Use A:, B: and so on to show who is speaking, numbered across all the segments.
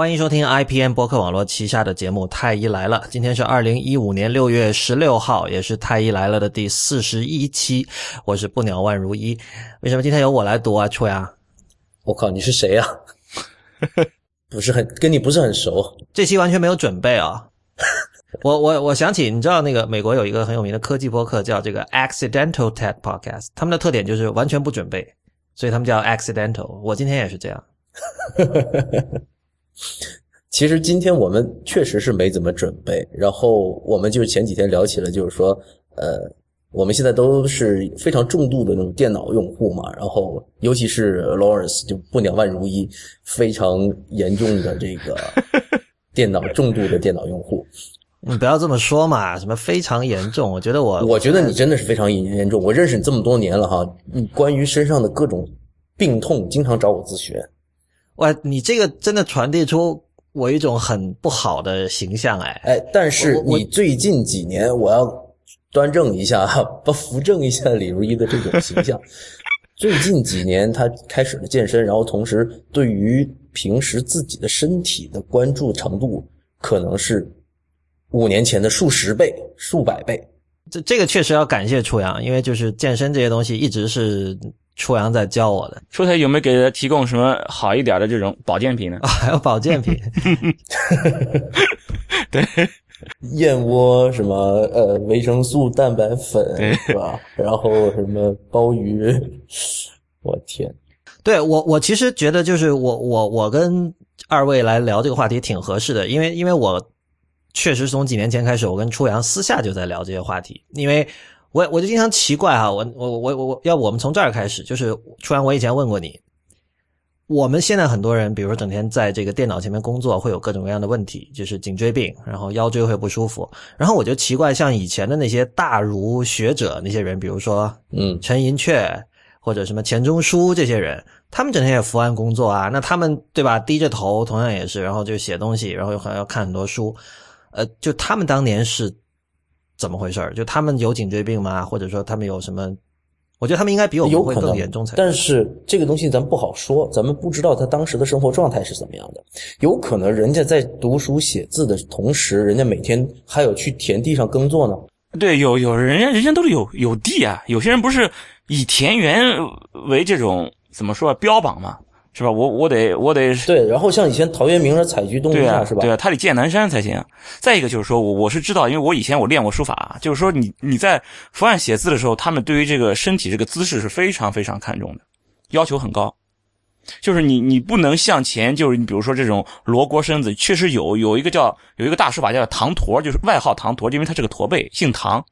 A: 欢迎收听 IPN 博客网络旗下的节目《太医来了》。今天是二零一五年六月十六号，也是《太医来了》的第四十一期。我是不鸟万如一。为什么今天由我来读啊？初阳，
B: 我靠，你是谁呀、不是很跟你不是很熟，
A: 这期完全没有准备啊！我我我想起，你知道那个美国有一个很有名的科技播客叫这个 Accidental Tech Podcast，他们的特点就是完全不准备，所以他们叫 Accidental。我今天也是这样。
B: 其实今天我们确实是没怎么准备，然后我们就前几天聊起了，就是说，呃，我们现在都是非常重度的那种电脑用户嘛，然后尤其是 Lawrence 就不鸟万如一，非常严重的这个 电脑重度的电脑用户。
A: 你不要这么说嘛，什么非常严重？我觉得我
B: 我觉得你真的是非常严重，我认识你这么多年了哈，你关于身上的各种病痛，经常找我咨询。
A: 哇，你这个真的传递出我一种很不好的形象哎。
B: 哎，但是你最近几年，我要端正一下哈，不扶正一下李如一的这种形象。最近几年，他开始了健身，然后同时对于平时自己的身体的关注程度，可能是五年前的数十倍、数百倍。
A: 这这个确实要感谢初阳，因为就是健身这些东西一直是初阳在教我的
C: 初阳有没有给他提供什么好一点的这种保健品呢？
A: 啊，还有保健品。
C: 对，
B: 燕窝什么呃维生素蛋白粉是吧？然后什么鲍鱼，我天，
A: 对我，我其实觉得就是我我我跟二位来聊这个话题挺合适的，因为因为我确实从几年前开始，我跟初阳私下就在聊这些话题，因为我我就经常奇怪哈，我我我我我要不我们从这儿开始，就是突然，我以前问过你，我们现在很多人，比如说整天在这个电脑前面工作，会有各种各样的问题，就是颈椎病，然后腰椎会不舒服，然后我就奇怪，像以前的那些大儒学者那些人，比如说
B: 嗯，
A: 陈寅恪或者什么钱钟书这些人，他们整天也伏案工作啊，那他们对吧，低着头，同样也是，然后就写东西，然后还要看很多书，呃，就他们当年是怎么回事儿？就他们有颈椎病吗？或者说他们有什么？我觉得他们应该比我们会
B: 有可能
A: 更严重才。
B: 但是这个东西咱不好说，咱们不知道他当时的生活状态是怎么样的。有可能人家在读书写字的同时，人家每天还有去田地上耕作呢。
C: 对，有有人家人家都是有有地啊，有些人不是以田园为这种怎么说啊标榜嘛，是吧？我我得我得
B: 对，然后像以前陶渊明的采菊东篱
C: 对啊，
B: 下是吧？
C: 对啊，他得见南山才行。再一个就是说，我我是知道，因为我以前我练过书法，就是说你你在伏案写字的时候，他们对于这个身体这个姿势是非常非常看重的，要求很高。就是你你不能向前，就是你比如说这种罗锅身子，确实有有一个叫有一个大书法家叫唐驼，就是外号唐驼，因为他是个驼背，姓唐。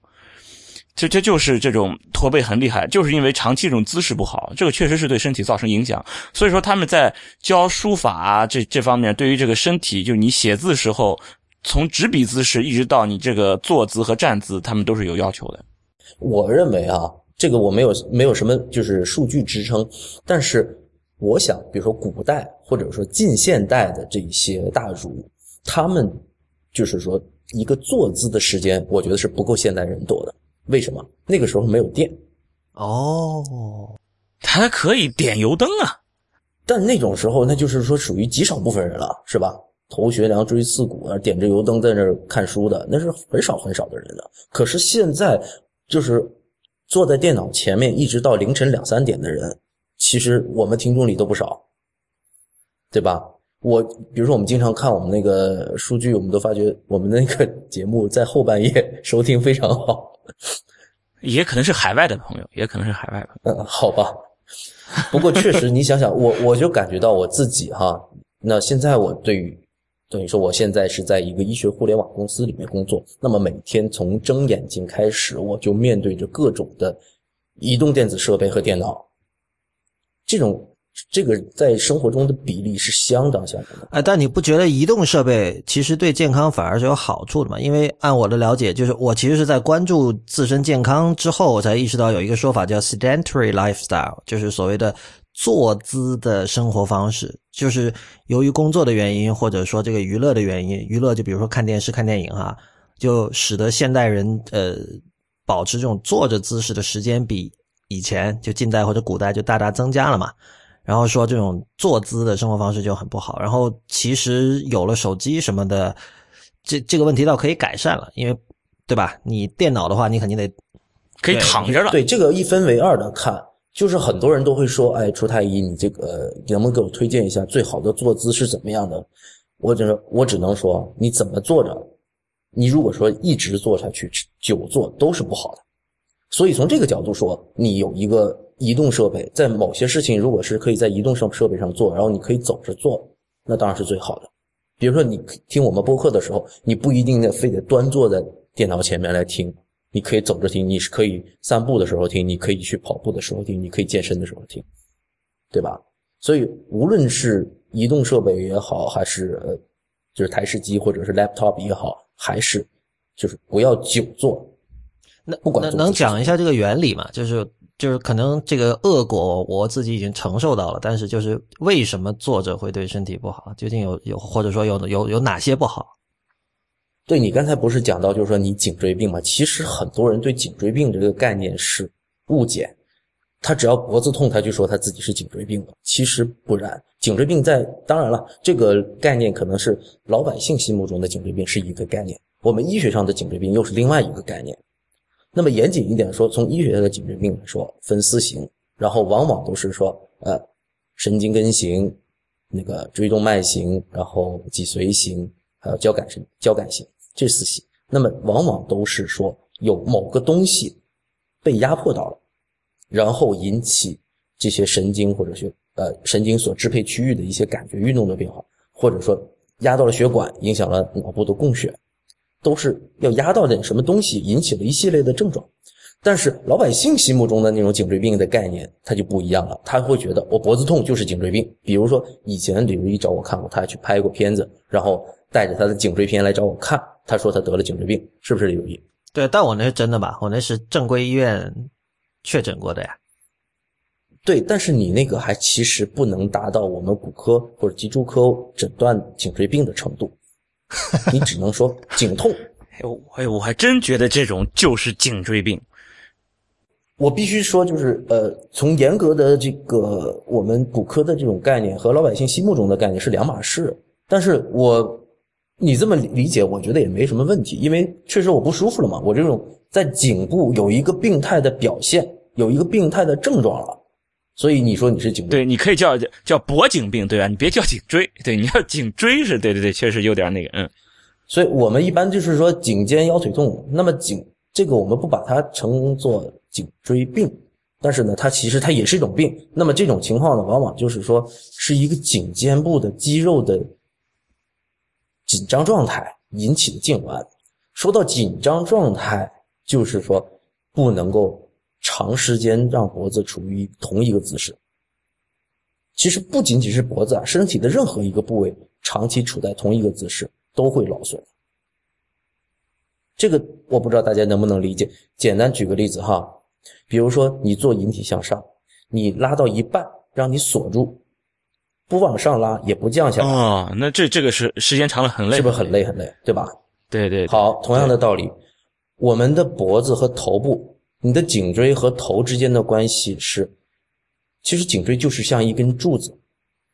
C: 这这就是这种驼背很厉害，就是因为长期这种姿势不好，这个确实是对身体造成影响。所以说他们在教书法啊这这方面，对于这个身体，就是你写字时候，从执笔姿势一直到你这个坐姿和站姿，他们都是有要求的。
B: 我认为啊，这个我没有没有什么就是数据支撑，但是我想，比如说古代或者说近现代的这些大儒，他们就是说一个坐姿的时间，我觉得是不够现代人多的。为什么？那个时候没有电，
A: 哦，
C: 他可以点油灯啊，
B: 但那种时候那就是说属于极少部分人了，是吧？头悬梁锥刺股啊，点着油灯在那儿看书的，那是很少很少的人了。可是现在就是坐在电脑前面一直到凌晨两三点的人，其实我们听众里都不少，对吧？我比如说我们经常看我们那个数据，我们都发觉我们那个节目在后半夜收听非常好。
C: 也可能是海外的朋友，也可能是海外的。
B: 嗯，好吧。不过确实，你想想，我我就感觉到我自己哈，那现在我对于等于说我现在是在一个医学互联网公司里面工作，那么每天从睁眼睛开始，我就面对着各种的移动电子设备和电脑，这种这个在生活中的比例是相当相当的。
A: 哎，但你不觉得移动设备其实对健康反而是有好处的吗？因为按我的了解，就是我其实是在关注自身健康之后，我才意识到有一个说法叫 sedentary lifestyle，就是所谓的坐姿的生活方式。就是由于工作的原因，或者说这个娱乐的原因，娱乐就比如说看电视、看电影哈、就使得现代人呃保持这种坐着姿势的时间比以前就近代或者古代就大大增加了嘛。然后说这种坐姿的生活方式就很不好。然后其实有了手机什么的，这这个问题倒可以改善了，因为对吧？你电脑的话，你肯定得
C: 可以躺着了。
B: 对，这个一分为二的看，就是很多人都会说，哎，楚太医，你这个能不能给我推荐一下最好的坐姿是怎么样的？我只能我只能说，你怎么坐着，你如果说一直坐下去，久坐都是不好的。所以从这个角度说，你有一个移动设备，在某些事情如果是可以在移动设设备上做，然后你可以走着做，那当然是最好的。比如说你听我们播客的时候，你不一定非得端坐在电脑前面来听，你可以走着听，你是可以散步的时候听，你可以去跑步的时候听，你可以健身的时候听，对吧？所以无论是移动设备也好，还是呃，就是台式机或者是 laptop 也好，还是就是不要久坐。
A: 那
B: 不管
A: 能讲一下这个原理吗？就是就是可能这个恶果我自己已经承受到了，但是就是为什么坐着会对身体不好？究竟有有或者说有有有哪些不好？
B: 对你刚才不是讲到就是说你颈椎病吗？其实很多人对颈椎病这个概念是误解，他只要脖子痛他就说他自己是颈椎病了，其实不然。颈椎病在当然了，这个概念可能是老百姓心目中的颈椎病是一个概念，我们医学上的颈椎病又是另外一个概念。那么严谨一点说，从医学的颈椎病来说，分四型，然后往往都是说，呃，神经根型、那个椎动脉型，然后脊髓型，还有交感神交感型这四型。那么往往都是说有某个东西被压迫到了，然后引起这些神经或者是呃神经所支配区域的一些感觉运动的变化，或者说压到了血管，影响了脑部的供血。都是要压到点什么东西，引起了一系列的症状。但是老百姓心目中的那种颈椎病的概念，他就不一样了。他会觉得我脖子痛就是颈椎病。比如说以前李如一找我看过，他还去拍过片子，然后带着他的颈椎片来找我看。他说他得了颈椎病，是不是李如一？
A: 对，但我那是真的吧？我那是正规医院确诊过的呀。
B: 对，但是你那个还其实不能达到我们骨科或者脊柱科诊断颈椎病的程度。你只能说颈痛，
C: 哎呦，哎，我还真觉得这种就是颈椎病。
B: 我必须说，就是呃，从严格的这个我们骨科的这种概念和老百姓心目中的概念是两码事。但是我你这么理解，我觉得也没什么问题，因为确实我不舒服了嘛，我这种在颈部有一个病态的表现，有一个病态的症状了。所以你说你是颈
C: 对，你可以叫叫脖颈病，对吧？你别叫颈椎，对，你要颈椎是对对对，确实有点那个，嗯。
B: 所以我们一般就是说颈肩腰腿痛，那么颈这个我们不把它称作颈椎病，但是呢，它其实它也是一种病。那么这种情况呢，往往就是说是一个颈肩部的肌肉的紧张状态引起的痉挛。说到紧张状态，就是说不能够。长时间让脖子处于同一个姿势，其实不仅仅是脖子啊，身体的任何一个部位长期处在同一个姿势都会劳损。这个我不知道大家能不能理解。简单举个例子哈，比如说你做引体向上，你拉到一半，让你锁住，不往上拉也不降下来
C: 啊，那这这个是时间长了很累，
B: 是不是很累很累，对吧？
C: 对对。
B: 好，同样的道理，我们的脖子和头部。你的颈椎和头之间的关系是，其实颈椎就是像一根柱子，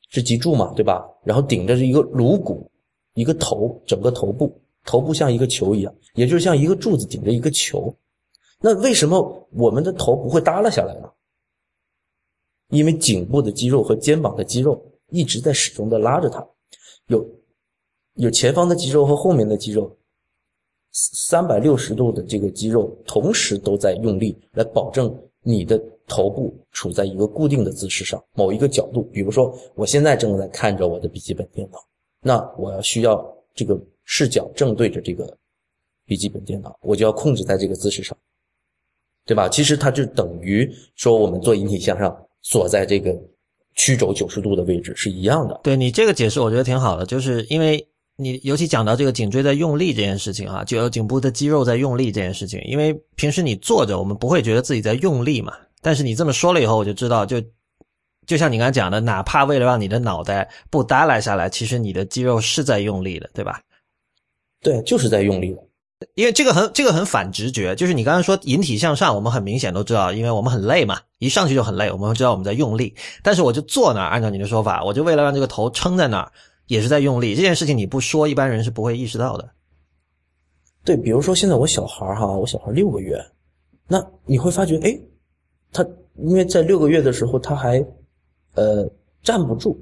B: 是脊柱嘛，对吧？然后顶着是一个颅骨，一个头，整个头部，头部像一个球一样，也就是像一个柱子顶着一个球。那为什么我们的头不会耷拉下来呢？因为颈部的肌肉和肩膀的肌肉一直在始终的拉着它，有有前方的肌肉和后面的肌肉。三百六十度的这个肌肉同时都在用力，来保证你的头部处在一个固定的姿势上，某一个角度。比如说，我现在正在看着我的笔记本电脑，那我要需要这个视角正对着这个笔记本电脑，我就要控制在这个姿势上，对吧？其实它就等于说我们做引体向上锁在这个曲轴九十度的位置是一样的。
A: 对你这个解释，我觉得挺好的，就是因为。你尤其讲到这个颈椎在用力这件事情啊，就有颈部的肌肉在用力这件事情。因为平时你坐着，我们不会觉得自己在用力嘛。但是你这么说了以后，我就知道，就就像你刚才讲的，哪怕为了让你的脑袋不耷拉下来，其实你的肌肉是在用力的，对吧？
B: 对，就是在用力的。
A: 因为这个很这个很反直觉，就是你刚刚说引体向上，我们很明显都知道，因为我们很累嘛，一上去就很累，我们会知道我们在用力。但是我就坐那儿，按照你的说法，我就为了让这个头撑在那儿，也是在用力。这件事情你不说，一般人是不会意识到的。
B: 对，比如说现在我小孩哈，我小孩六个月，那你会发觉，哎，他因为在六个月的时候他还呃站不住，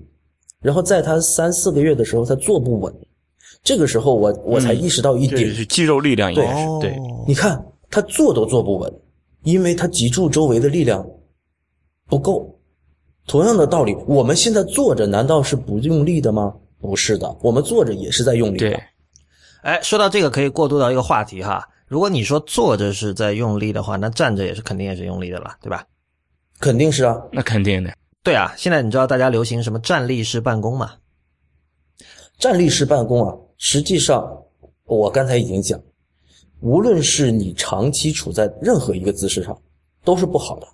B: 然后在他三四个月的时候他坐不稳。这个时候我我才意识到一点，
C: 是肌肉力量也是对。
B: 你看他坐都坐不稳，因为他脊柱周围的力量不够。同样的道理，我们现在坐着难道是不用力的吗？不是的，我们坐着也是在用力的。
A: 哎，说到这个，可以过渡到一个话题哈。如果你说坐着是在用力的话，那站着也是肯定也是用力的了，对吧？
B: 肯定是啊，
C: 那肯定的。
A: 对啊，现在你知道大家流行什么站立式办公吗？
B: 站立式办公啊。实际上，我刚才已经讲，无论是你长期处在任何一个姿势上，都是不好的。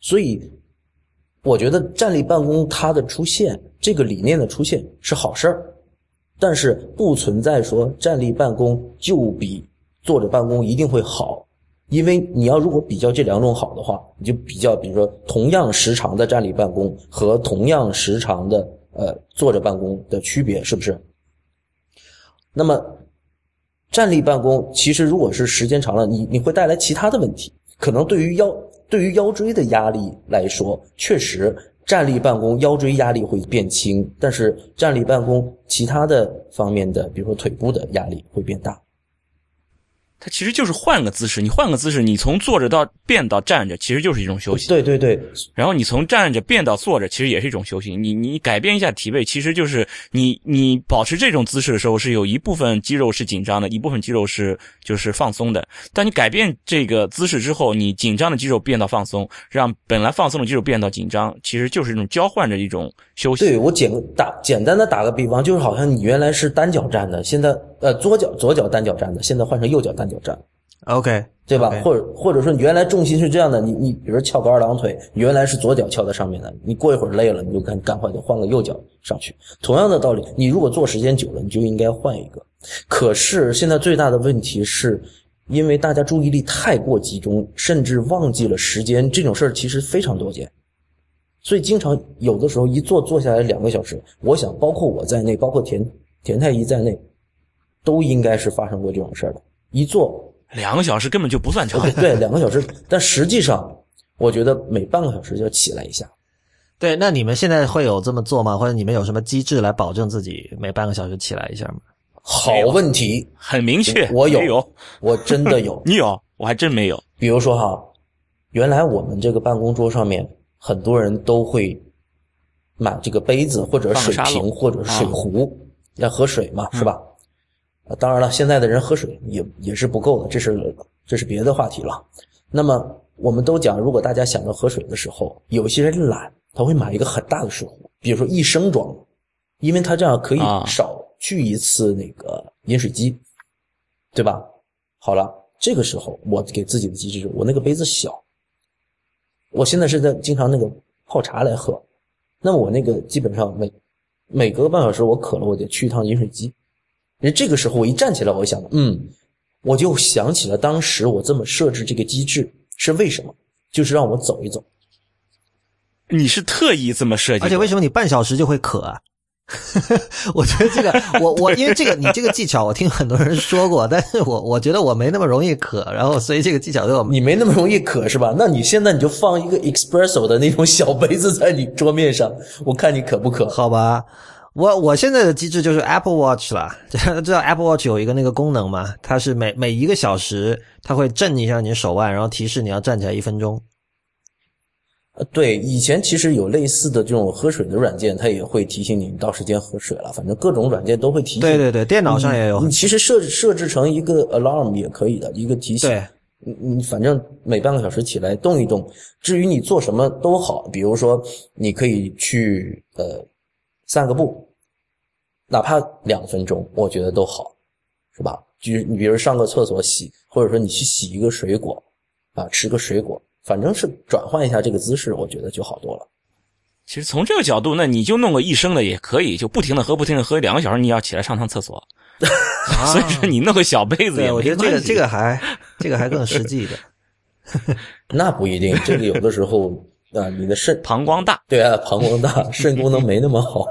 B: 所以，我觉得站立办公它的出现，这个理念的出现是好事儿。但是不存在说站立办公就比坐着办公一定会好，因为你要如果比较这两种好的话，你就比较，比如说同样时长的站立办公和同样时长的呃坐着办公的区别，是不是？那么，站立办公其实如果是时间长了，你你会带来其他的问题，可能对于腰对于腰椎的压力来说，确实站立办公腰椎压力会变轻，但是站立办公其他的方面的，比如说腿部的压力会变大。
C: 它其实就是换个姿势，你换个姿势，你从坐着到变到站着，其实就是一种休息。
B: 对对对。
C: 然后你从站着变到坐着，其实也是一种休息。你你改变一下体位，其实就是你你保持这种姿势的时候，是有一部分肌肉是紧张的，一部分肌肉是就是放松的。当你改变这个姿势之后，你紧张的肌肉变到放松，让本来放松的肌肉变到紧张，其实就是一种交换着一种休息。
B: 对我简打简单的打个比方，就是好像你原来是单脚站的，现在呃左脚左脚单脚站的，现在换成右脚单。脚站
A: ，OK，
B: 对吧？或者或者说，你原来重心是这样的，你你比如说翘个二郎腿，原来是左脚翘在上面的，你过一会儿累了，你就赶赶快就换个右脚上去。同样的道理，你如果坐时间久了，你就应该换一个。可是现在最大的问题是，因为大家注意力太过集中，甚至忘记了时间，这种事儿其实非常多见。所以经常有的时候一坐坐下来两个小时，我想包括我在内，包括田田太医在内，都应该是发生过这种事儿的。一坐
C: 两个小时根本就不算长，
B: 对，两个小时。但实际上，我觉得每半个小时就要起来一下。
A: 对，那你们现在会有这么做吗？或者你们有什么机制来保证自己每半个小时起来一下吗？
B: 好问题，
C: 很明确，
B: 我有，
C: 有，
B: 我真的有。
C: 你有，我还真没有。
B: 比如说哈，原来我们这个办公桌上面，很多人都会买这个杯子或者水瓶或者水壶，要喝水嘛，是吧？当然了，现在的人喝水也也是不够的，这是这是别的话题了。那么我们都讲，如果大家想到喝水的时候，有些人懒，他会买一个很大的水壶，比如说一升装，因为他这样可以少去一次那个饮水机，对吧？好了，这个时候我给自己的机制是，我那个杯子小，我现在是在经常那个泡茶来喝，那么我那个基本上每每隔半小时我渴了，我得去一趟饮水机。那这个时候我一站起来，我想，嗯，我就想起了当时我这么设置这个机制是为什么，就是让我走一走。
C: 你是特意这么设计，
A: 而且为什么你半小时就会渴啊？我觉得这个，我我因为这个你这个技巧，我听很多人说过，但是我我觉得我没那么容易渴，然后所以这个技巧对我
B: 你没那么容易渴是吧？那你现在你就放一个 espresso 的那种小杯子在你桌面上，我看你渴不渴？
A: 好吧。我我现在的机制就是 Apple Watch 了，知道 Apple Watch 有一个那个功能吗？它是每每一个小时，它会震一下你手腕，然后提示你要站起来一分钟。
B: 呃，对，以前其实有类似的这种喝水的软件，它也会提醒你到时间喝水了。反正各种软件都会提醒。
A: 对对对，电脑上也有。
B: 你其实设设置成一个 alarm 也可以的，一个提醒。
A: 对，
B: 你你反正每半个小时起来动一动。至于你做什么都好，比如说你可以去呃散个步。哪怕两分钟，我觉得都好，是吧？就你比如上个厕所洗，或者说你去洗一个水果，啊，吃个水果，反正是转换一下这个姿势，我觉得就好多了。
C: 其实从这个角度，那你就弄个一升的也可以，就不停的喝，不停的喝，两个小时你要起来上趟厕所。所以说你弄个小杯子也
A: 对，我觉得这个这个还这个还更实 际一点。
B: 那不一定，这个有的时候啊、你的肾
C: 膀胱大，
B: 对啊，膀胱大，肾功能没那么好，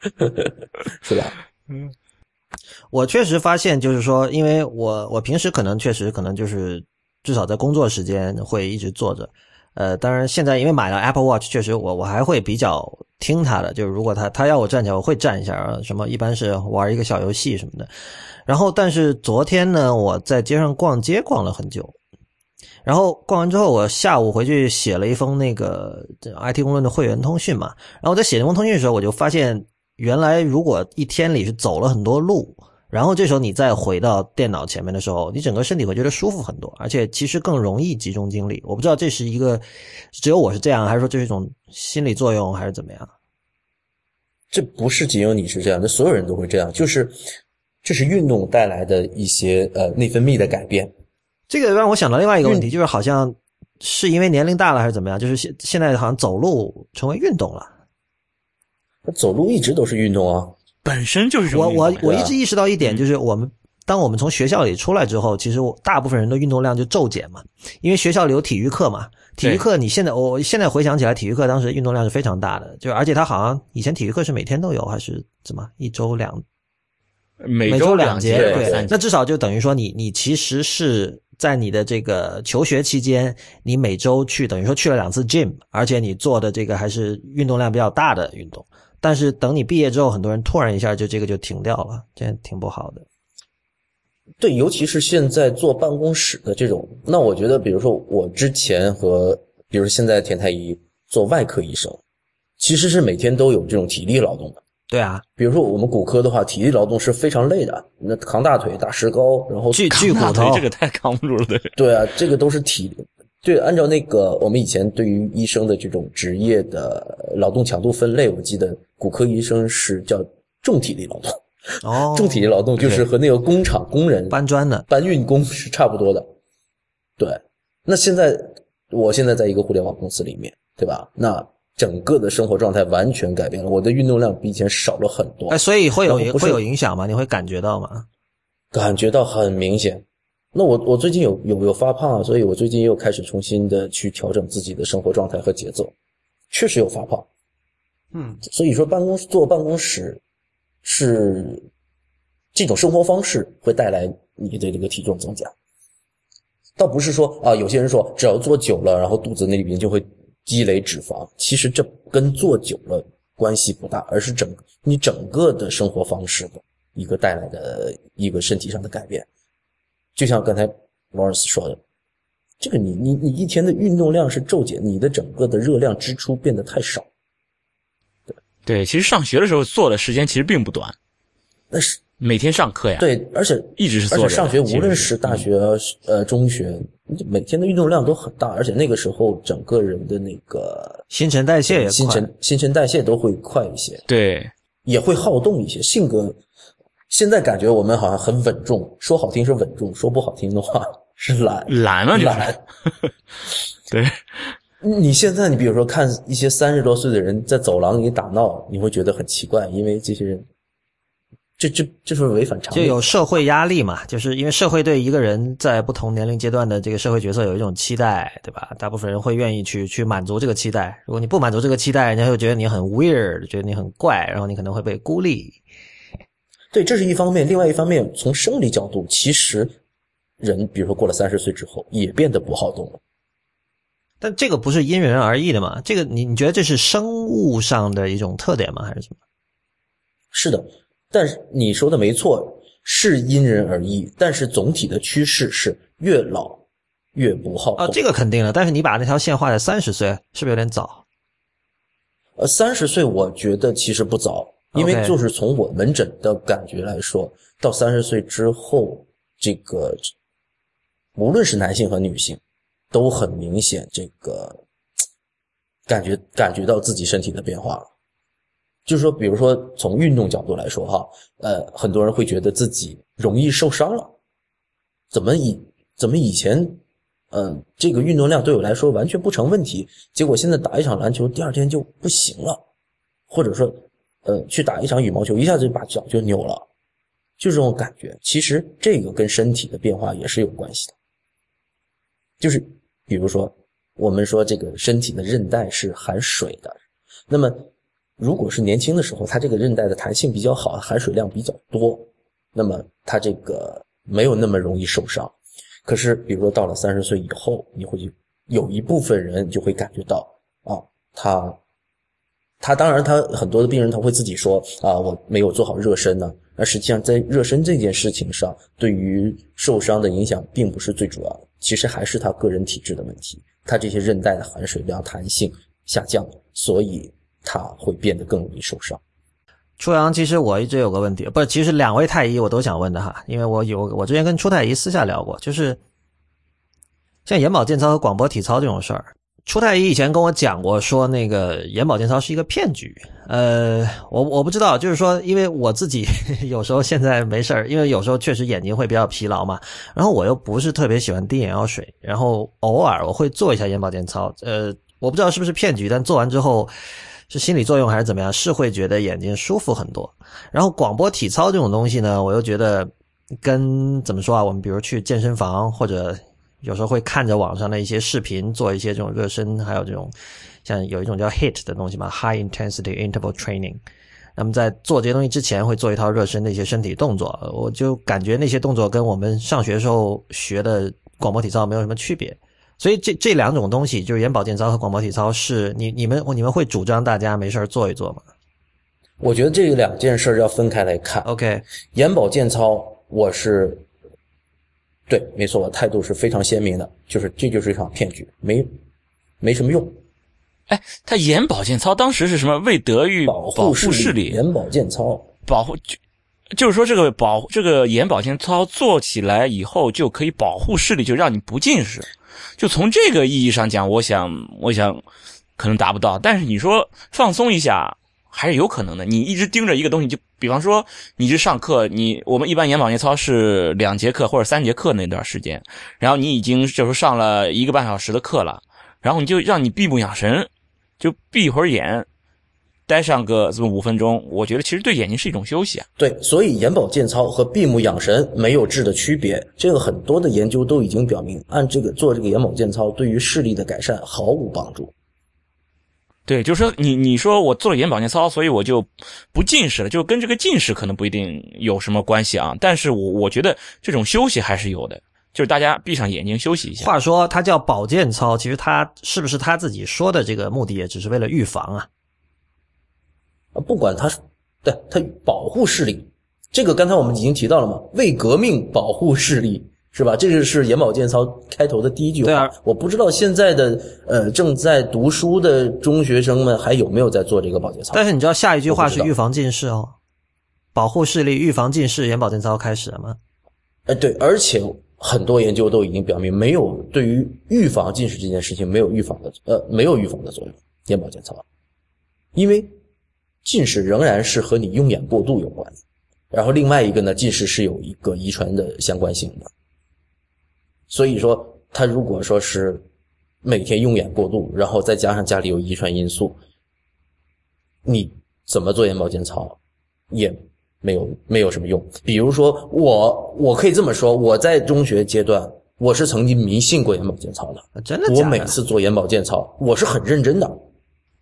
B: 是吧？
A: 嗯我确实发现，就是说，因为我我平时可能确实可能就是至少在工作时间会一直坐着，呃，当然现在因为买了 Apple Watch，确实我我还会比较听他的，就是如果他他要我站起来，我会站一下啊，什么一般是玩一个小游戏什么的。然后，但是昨天呢，我在街上逛街逛了很久，然后逛完之后，我下午回去写了一封那个 IT 公论的会员通讯嘛。然后我在写那封通讯的时候，我就发现，原来如果一天里是走了很多路，然后这时候你再回到电脑前面的时候，你整个身体会觉得舒服很多，而且其实更容易集中精力。我不知道这是一个只有我是这样，还是说这是一种心理作用，还是怎么样？
B: 这不是仅有你是这样，这所有人都会这样，就是这是运动带来的一些呃内分泌的改变。
A: 这个让我想到另外一个问题，就是好像是因为年龄大了还是怎么样，就是现现在好像走路成为运动了。
B: 走路一直都是运动啊，
C: 本身就是运动
B: 对啊
A: 我一直意识到一点，就是我们当我们从学校里出来之后，其实我大部分人的运动量就骤减嘛，因为学校里有体育课嘛。体育课，你现在我现在回想起来，体育课当时运动量是非常大的，就而且他好像以前体育课是每天都有，还是怎么一周两
C: 每
A: 周
C: 两
A: 节？
B: 对
A: 那至少就等于说你你其实是在你的这个求学期间，你每周去等于说去了两次 gym，而且你做的这个还是运动量比较大的运动。但是等你毕业之后，很多人突然一下就这个就停掉了，这挺不好的。
B: 对，尤其是现在坐办公室的这种，那我觉得，比如说我之前和，比如现在田太医做外科医生，其实是每天都有这种体力劳动的。
A: 对啊，
B: 比如说我们骨科的话，体力劳动是非常累的，那扛大腿、打石膏，然后
A: 锯锯骨头，
C: 这个太扛不住了，对。
B: 对啊，这个都是体力。对，按照那个我们以前对于医生的这种职业的劳动强度分类，我记得骨科医生是叫重体力劳动，
A: 哦，
B: 重体力劳动就是和那个工厂工人
A: 搬砖的，
B: 搬运工是差不多的。对，那现在我现在在一个互联网公司里面，对吧？那整个的生活状态完全改变了，我的运动量比以前少了很多
A: 哎，，所以会有会有影响吗？你会感觉到吗？
B: 感觉到很明显。那我我最近有有有发胖啊，所以我最近又开始重新的去调整自己的生活状态和节奏，确实有发胖。
A: 嗯，
B: 所以说办公坐办公室是这种生活方式会带来你的这个体重增加，倒不是说啊，有些人说只要坐久了，然后肚子那里边就会积累脂肪，其实这跟坐久了关系不大，而是整你整个的生活方式的一个带来的一个身体上的改变。就像刚才 Lawrence 说的，这个你你你一天的运动量是骤减，你的整个的热量支出变得太少。
C: 对，其实上学的时候做的时间其实并不短，
B: 那是
C: 每天上课呀，，
B: 对，而且
C: 一直是坐着。
B: 而且上学无论是大学呃中学，每天的运动量都很大，而且那个时候整个人的那个
A: 新陈代谢也快，
B: 新陈新陈代谢都会快一些，
C: 对，
B: 也会好动一些，性格。现在感觉我们好像很稳重，说好听是稳重，说不好听的话是懒。
C: 懒嘛就是，
B: 懒。
C: 对，
B: 你现在，你比如说看一些三十多岁的人在走廊里打闹，你会觉得很奇怪，因为这些人，这这这是违反常理。
A: 就有社会压力嘛，就是因为社会对一个人在不同年龄阶段的这个社会角色有一种期待，对吧？大部分人会愿意去去满足这个期待。如果你不满足这个期待，人家会觉得你很 weird，觉得你很怪，然后你可能会被孤立。
B: 对，这是一方面，另外一方面，从生理角度，其实人比如说过了三十岁之后，也变得不好动了。
A: 但这个不是因人而异的嘛？这个你你觉得这是生物上的一种特点吗？还是什么？
B: 是的，但是你说的没错，是因人而异，但是总体的趋势是越老越不好动。
A: 啊，这个肯定的。但是你把那条线画在三十岁，是不是有点早？
B: 呃，三十岁我觉得其实不早，因为就是从我门诊的感觉来说，到三十岁之后，这个无论是男性和女性，都很明显这个感觉感觉到自己身体的变化了。就是说，比如说从运动角度来说，哈，呃，很多人会觉得自己容易受伤了，怎么以怎么以前，嗯，这个运动量对我来说完全不成问题。结果现在打一场篮球，第二天就不行了，或者说，呃，去打一场羽毛球，一下子就把脚就扭了，就这种感觉。其实这个跟身体的变化也是有关系的，就是比如说，我们说这个身体的韧带是含水的，那么如果是年轻的时候，它这个韧带的弹性比较好，含水量比较多，那么它这个没有那么容易受伤。可是，比如说到了三十岁以后，你会有一部分人就会感觉到啊，他，他当然他很多的病人他会自己说啊，我没有做好热身呢。而实际上在热身这件事情上，对于受伤的影响并不是最主要的，其实还是他个人体质的问题，他这些韧带的含水量、弹性下降，所以他会变得更容易受伤。
A: 初阳，其实我一直有个问题，不是，其实两位太医我都想问的哈，因为我有我之前跟初太医私下聊过，就是像眼保健操和广播体操这种事儿，初太医以前跟我讲过，说那个眼保健操是一个骗局。呃，我我不知道，就是说，因为我自己 有时候现在没事儿，因为有时候确实眼睛会比较疲劳嘛，然后我又不是特别喜欢滴眼药水，然后偶尔我会做一下眼保健操，呃，我不知道是不是骗局，但做完之后。是心理作用还是怎么样？是会觉得眼睛舒服很多。然后广播体操这种东西呢，我又觉得跟怎么说啊？我们比如去健身房，或者有时候会看着网上的一些视频，做一些这种热身，还有这种像有一种叫 HIT 的东西嘛，High Intensity Interval Training。那么在做这些东西之前，会做一套热身的一些身体动作。我就感觉那些动作跟我们上学时候学的广播体操没有什么区别。所以这这两种东西，就是眼保健操和广播体操，是你你们你们会主张大家没事做一做吗？
B: 我觉得这两件事要分开来看。
A: OK，
B: 眼保健操，我是对，没错，我态度是非常鲜明的，就是这就是一场骗局，没没什么用。
C: 哎，他眼保健操当时是什么？为德育
B: 保护
C: 视力，
B: 眼保健操
C: 保护就就是说这个保这个眼保健操做起来以后就可以保护视力，就让你不近视。就从这个意义上讲，我想，我想，可能达不到。但是你说放松一下，还是有可能的。你一直盯着一个东西，就比方说，你去上课，你我们一般眼保健操是两节课或者三节课那段时间，然后你已经就是上了一个半小时的课了，然后你就让你闭目养神，就闭一会儿眼。待上个这么五分钟，我觉得其实对眼睛是一种休息啊。
B: 对，所以眼保健操和闭目养神没有质的区别。这个很多的研究都已经表明，按这个做这个眼保健操，对于视力的改善毫无帮助。
C: 对，就是说你你说我做了眼保健操，所以我就不近视了，就跟这个近视可能不一定有什么关系啊。但是我我觉得这种休息还是有的，就是大家闭上眼睛休息一下。
A: 话说它叫保健操，其实它是不是他自己说的这个目的，也只是为了预防啊？
B: 不管它是对它保护视力，这个刚才我们已经提到了嘛，为革命保护视力是吧？这个是眼保健操开头的第一句话。
A: 对啊，
B: 我不知道现在的呃正在读书的中学生们还有没有在做这个保健操。
A: 但是你知道下一句话是预防近视哦，保护视力、预防近视，眼保健操开始了吗？
B: 哎，对，而且很多研究都已经表明，没有对于预防近视这件事情没有预防的呃没有预防的作用，眼保健操，因为。近视仍然是和你用眼过度有关，然后另外一个呢，近视是有一个遗传的相关性的，所以说他如果说是每天用眼过度，然后再加上家里有遗传因素，你怎么做眼保健操也没有没有什么用。比如说我我可以这么说，我在中学阶段我是曾经迷信过眼保健操的，
A: 真的，
B: 我每次做眼保健操我是很认真的。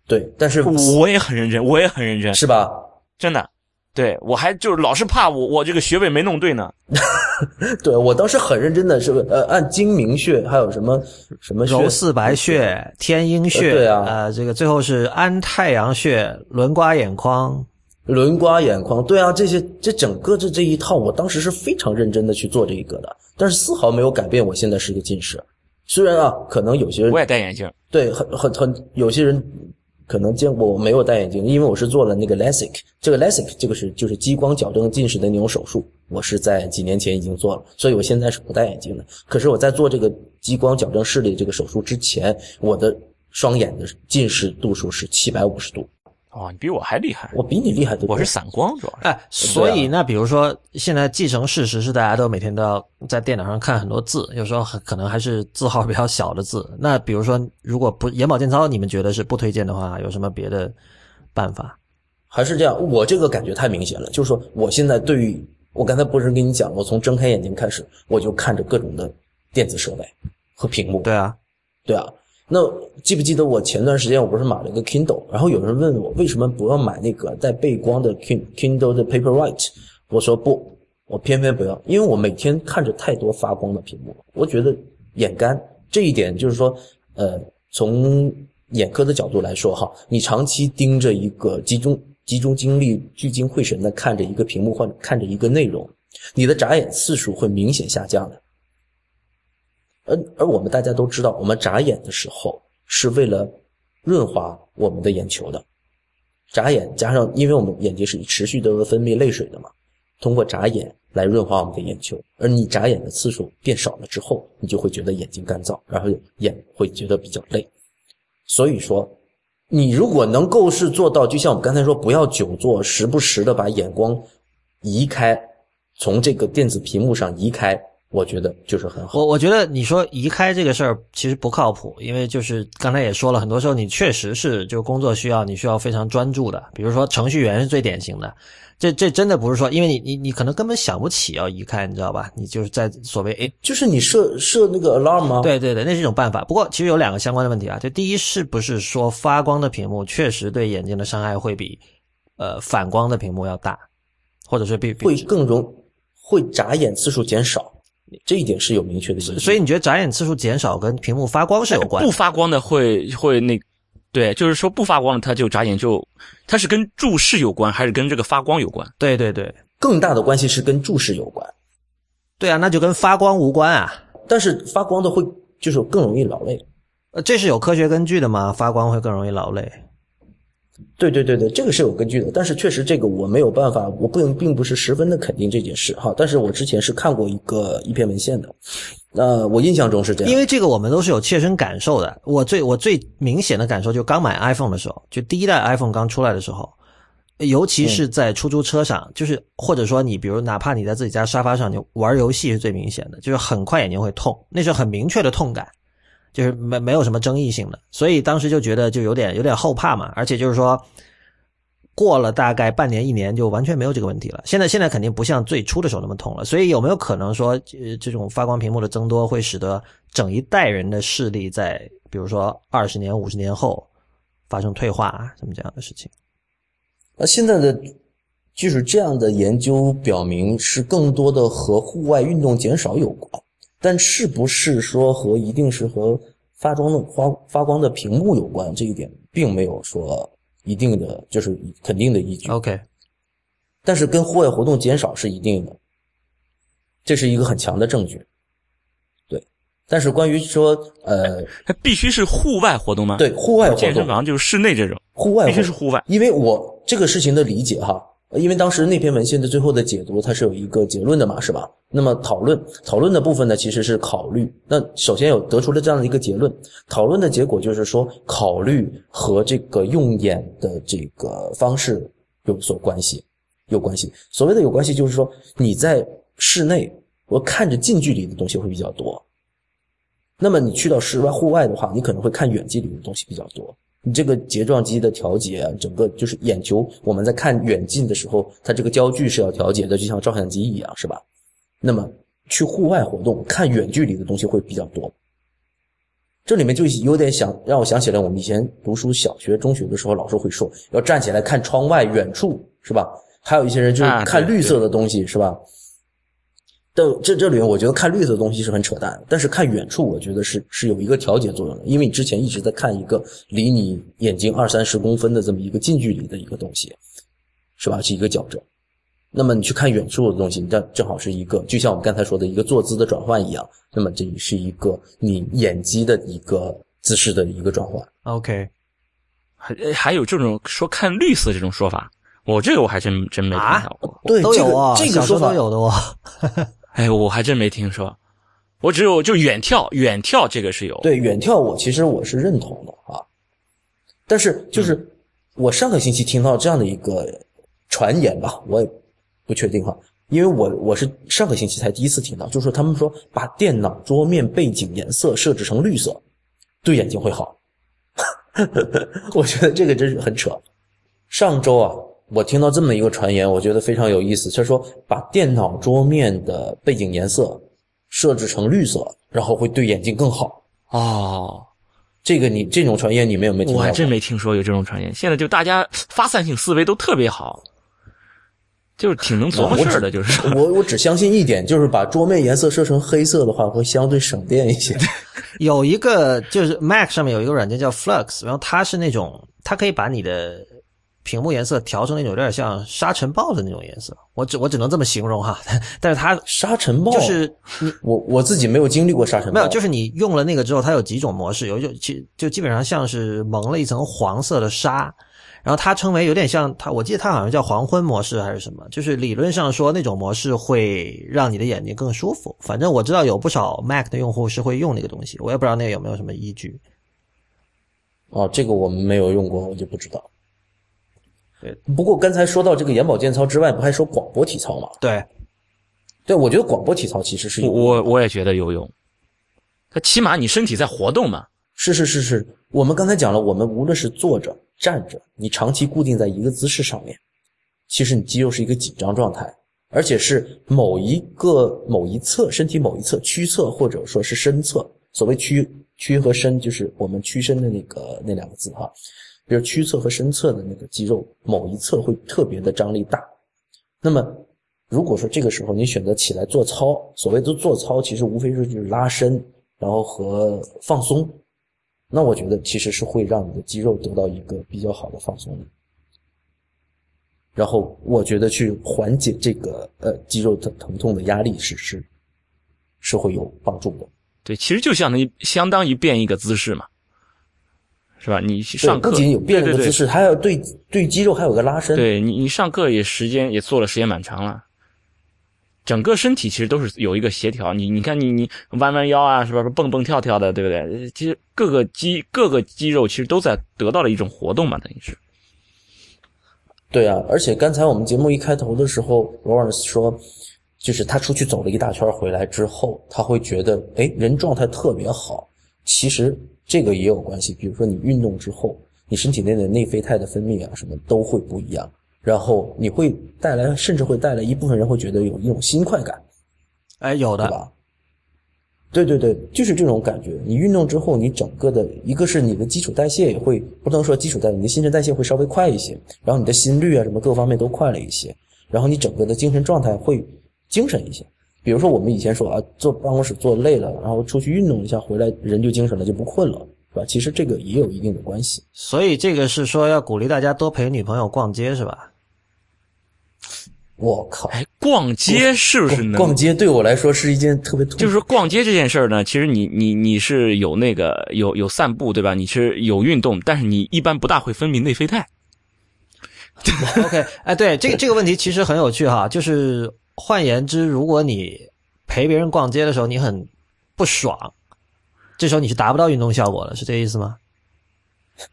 B: 对，但是
C: 我也很认真，我也很认真，
B: 是吧？
C: 真的，对我还就是老是怕我我这个穴位没弄对呢。
B: 对我当时很认真的是呃按睛明穴还有什么什么
A: 揉四白穴、天阴穴，
B: 对啊，
A: 呃这个最后是安太阳穴、轮刮眼眶、
B: 轮刮眼眶，对啊，这些这整个这这一套，我当时是非常认真的去做这一个的，但是丝毫没有改变我现在是一个近视。虽然啊，可能有些人
C: 我也戴眼镜，
B: 对，很很很有些人。可能见过我没有戴眼镜，因为我是做了那个 LASIK，这个 LASIK 这个是就是激光矫正近视的那种手术，我是在几年前已经做了，所以我现在是不戴眼镜的。可是我在做这个激光矫正视力这个手术之前，我的双眼的近视度数是七百五十度。
C: 哦，你比我还厉害，
B: 我比你厉害多。
C: 我是散光，主要是。
A: 哎，所以那比如说，现在继承事实是大家都每天都要在电脑上看很多字，有时候很可能还是字号比较小的字。那比如说，如果不眼保健操，你们觉得是不推荐的话，有什么别的办法？
B: 还是这样，我这个感觉太明显了，就是说，我现在对于我刚才不是跟你讲，我从睁开眼睛开始，我就看着各种的电子设备和屏幕。
A: 对啊，
B: 对啊。那记不记得我前段时间我不是买了一个 Kindle，然后有人问我为什么不要买那个带背光的 Kindle 的 Paperwhite，我说不，我偏偏不要，因为我每天看着太多发光的屏幕，我觉得眼干。这一点就是说，呃，从眼科的角度来说哈，你长期盯着一个集中集中精力、聚精会神的看着一个屏幕或看着一个内容，你的眨眼次数会明显下降的。而而我们大家都知道，我们眨眼的时候是为了润滑我们的眼球的。眨眼加上，因为我们眼睛是持续的分泌泪水的嘛，通过眨眼来润滑我们的眼球。而你眨眼的次数变少了之后，你就会觉得眼睛干燥，然后眼会觉得比较累。所以说，你如果能够是做到，就像我们刚才说，不要久坐，时不时的把眼光移开，从这个电子屏幕上移开。我觉得就是很好。
A: 我我觉得你说移开这个事儿其实不靠谱，因为就是刚才也说了，很多时候你确实是就工作需要，你需要非常专注的。比如说程序员是最典型的，这这真的不是说，因为你你你可能根本想不起要移开，你知道吧？你就是在所谓诶，
B: 就是你设设那个 alarm 吗？
A: 对对对，那是一种办法。不过其实有两个相关的问题啊，就第一是不是说发光的屏幕确实对眼睛的伤害会比呃反光的屏幕要大，或者是比
B: 会更容会眨眼次数减少。这一点是有明确的依据，
A: 所以你觉得眨眼次数减少跟屏幕发光是有关？
C: 不发光的会会那，对，就是说不发光的它就眨眼就，它是跟注视有关还是跟这个发光有关？
A: 对对对，
B: 更大的关系是跟注视有关。
A: 对啊，那就跟发光无关啊。
B: 但是发光的会就是更容易劳累，
A: 呃，这是有科学根据的吗？发光会更容易劳累？
B: 对对对对，这个是有根据的，但是确实这个我没有办法，我不并不是十分的肯定这件事哈。但是我之前是看过一个一篇文献的，呃，我印象中是这样。
A: 因为这个我们都是有切身感受的。我最我最明显的感受就刚买 iPhone 的时候，就第一代 iPhone 刚出来的时候，尤其是在出租车上，就是或者说你比如哪怕你在自己家沙发上，你玩游戏是最明显的，就是很快眼睛会痛，那是很明确的痛感。就是没没有什么争议性的，所以当时就觉得就有点有点后怕嘛，而且就是说，过了大概半年一年就完全没有这个问题了。现在现在肯定不像最初的时候那么痛了，所以有没有可能说，呃，这种发光屏幕的增多会使得整一代人的视力在比如说二十年、五十年后发生退化什么这样的事情？
B: 那现在的就是这样的研究表明，是更多的和户外运动减少有关。但是不是说和一定是和发光的发发光的屏幕有关？这一点并没有说一定的就是肯定的依据。
A: OK，
B: 但是跟户外活动减少是一定的，这是一个很强的证据。对，但是关于说呃，
C: 它必须是户外活动吗？
B: 对，户外活动，
C: 健身房就是室内这种，
B: 户外
C: 必须是户外。
B: 因为我这个事情的理解哈。因为当时那篇文献的最后的解读，它是有一个结论的嘛，是吧？那么讨论讨论的部分呢，其实是考虑。那首先有得出了这样的一个结论，讨论的结果就是说，考虑和这个用眼的这个方式有所关系，有关系。所谓的有关系，就是说你在室内，我看着近距离的东西会比较多。那么你去到室外户外的话，你可能会看远距离的东西比较多。你这个睫状肌的调节啊，整个就是眼球，我们在看远近的时候，它这个焦距是要调节的，就像照相机一样，是吧？那么去户外活动，看远距离的东西会比较多。这里面就有点想让我想起来，我们以前读书小学、中学的时候，老师会说要站起来看窗外远处，是吧？还有一些人就是看绿色的东西，是吧？但这这里面，我觉得看绿色的东西是很扯淡。但是看远处，我觉得是是有一个调节作用的，因为你之前一直在看一个离你眼睛二三十公分的这么一个近距离的一个东西，是吧？是一个矫正。那么你去看远处的东西，这正好是一个，就像我们刚才说的一个坐姿的转换一样。那么这也是一个你眼肌的一个姿势的一个转换。
A: OK，
C: 还还有这种说看绿色这种说法，我这个我还真真没听到过。
B: 对，
A: 都有啊，
B: 这个说法
A: 都有的哦。
C: 哎，我还真没听说，我只有就远眺，远眺这个是有。
B: 对，远眺我其实我是认同的啊，但是就是我上个星期听到这样的一个传言吧，我也不确定哈，因为我我是上个星期才第一次听到，就是说他们说把电脑桌面背景颜色设置成绿色，对眼睛会好。我觉得这个真是很扯。上周啊，我听到这么一个传言，我觉得非常有意思。他说把电脑桌面的背景颜色设置成绿色，然后会对眼睛更好。
C: 哦，
B: 这个你这种传言你们有没有听过？
C: 我还真没听说有这种传言。现在就大家发散性思维都特别好，就是挺能琢磨事儿的，就是
B: 我我只相信一点，就是把桌面颜色设成黑色的话，会相对省电一些。
A: 有一个就是 Mac 上面有一个软件叫 Flux，然后它是那种它可以把你的屏幕颜色调成那种有点像沙尘暴的那种颜色。我只我只能这么形容哈，但是它
B: 沙尘暴
A: 就是
B: 我我自己没有经历过沙尘暴，
A: 没有，就是你用了那个之后，它有几种模式，有一种其就基本上像是蒙了一层黄色的沙，然后它称为有点像它，我记得它好像叫黄昏模式还是什么，就是理论上说那种模式会让你的眼睛更舒服。反正我知道有不少 Mac 的用户是会用那个东西，我也不知道那个有没有什么依据。
B: 哦，这个我们没有用过，我就不知道。
A: 对，
B: 不过刚才说到这个眼保健操之外，不还说广播体操吗？
A: 对，
B: 对，我觉得广播体操其实是有
C: 我我我也觉得有用。它起码你身体在活动嘛。
B: 是是是是，我们刚才讲了，我们无论是坐着、站着，你长期固定在一个姿势上面，其实你肌肉是一个紧张状态，而且是某一个某一侧身体某一侧屈侧或者说是身侧。所谓屈屈和伸，就是我们屈伸的那个那两个字哈。比如屈侧和伸侧的那个肌肉某一侧会特别的张力大。那么如果说这个时候你选择起来做操，所谓的做操其实无非是就是拉伸，然后和放松。那我觉得其实是会让你的肌肉得到一个比较好的放松的，然后我觉得去缓解这个呃肌肉的疼痛的压力是是是会有帮助的。
C: 对，其实就相当于相当于变一个姿势嘛，是吧？你上课
B: 不仅有变了
C: 对对
B: 个姿势，还有对对肌肉还有个拉伸。
C: 对你，你上课也时间也做了时间蛮长了，整个身体其实都是有一个协调。你你看你你弯弯腰啊，是吧？蹦蹦跳跳的，对不对？其实各个肌各个肌肉其实都在得到了一种活动嘛，等于是。
B: 对啊，而且刚才我们节目一开头的时候，罗尔斯说，就是他出去走了一大圈回来之后，他会觉得，哎，人状态特别好。其实这个也有关系，比如说你运动之后，你身体内的内啡肽的分泌啊，什么都会不一样，然后你会带来，甚至会带来一部分人会觉得有一种新快感，
A: 哎，有的，
B: 对吧？对对对，就是这种感觉。你运动之后，你整个的一个是你的基础代谢也会，不能说基础代谢，你的新陈代谢会稍微快一些，然后你的心率啊什么各方面都快了一些，然后你整个的精神状态会精神一些。比如说我们以前说啊，坐办公室坐累了，然后出去运动一下，回来人就精神了，就不困了，是吧？其实这个也有一定的关系。
A: 所以这个是说要鼓励大家多陪女朋友逛街，是吧？
B: 我靠，
C: 哎，逛街是不是能
B: 逛街对我来说是一件特别
C: 就是说逛街这件事儿呢，其实你你你是有那个有有散步对吧？你是有运动，但是你一般不大会分泌内啡肽。
A: OK，哎，对，这个这个问题其实很有趣哈，就是换言之，如果你陪别人逛街的时候你很不爽，这时候你是达不到运动效果的，是这意思吗？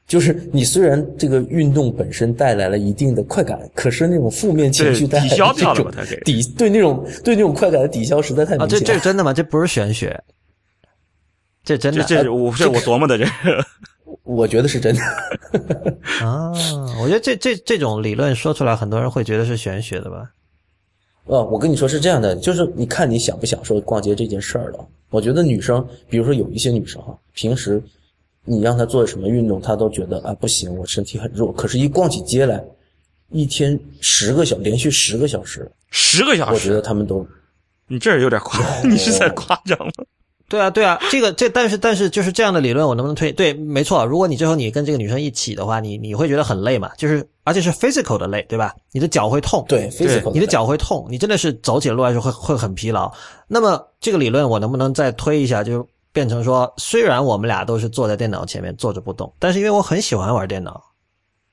B: 就是你虽然这个运动本身带来了一定的快感，可是那种负面情绪
C: 对
B: 带来的
C: 抵消掉了
B: 抵对那种对那种快感的抵消实在太
A: 啊，这
B: 明显了。
A: 这是真的吗？这不是玄学，这真的
C: 这这是我这我琢磨的这。
B: 我觉得是真的。
A: 啊！我觉得这这这种理论说出来，很多人会觉得是玄学的吧？
B: 呃，我跟你说是这样的，就是你看你想不想说逛街这件事儿了。我觉得女生，比如说有一些女生哈，平时你让她做什么运动，她都觉得啊不行，我身体很弱。可是，一逛起街来，一天十个小连续十个小时，
C: 十个小时
B: 我觉得
C: 时，
B: 她们都
C: 你这有点夸，你是在夸张吗？
A: 对啊，对啊，这个这但是但是就是这样的理论，我能不能推？对，没错。如果你最后你跟这个女生一起的话，你你会觉得很累嘛？就是而且是 physical 的累，对吧？你的脚会痛，
B: 对 physical
A: 你的脚会痛，你真的是走起路来说会会很疲劳。那么这个理论我能不能再推一下，就变成说，虽然我们俩都是坐在电脑前面坐着不动，但是因为我很喜欢玩电脑，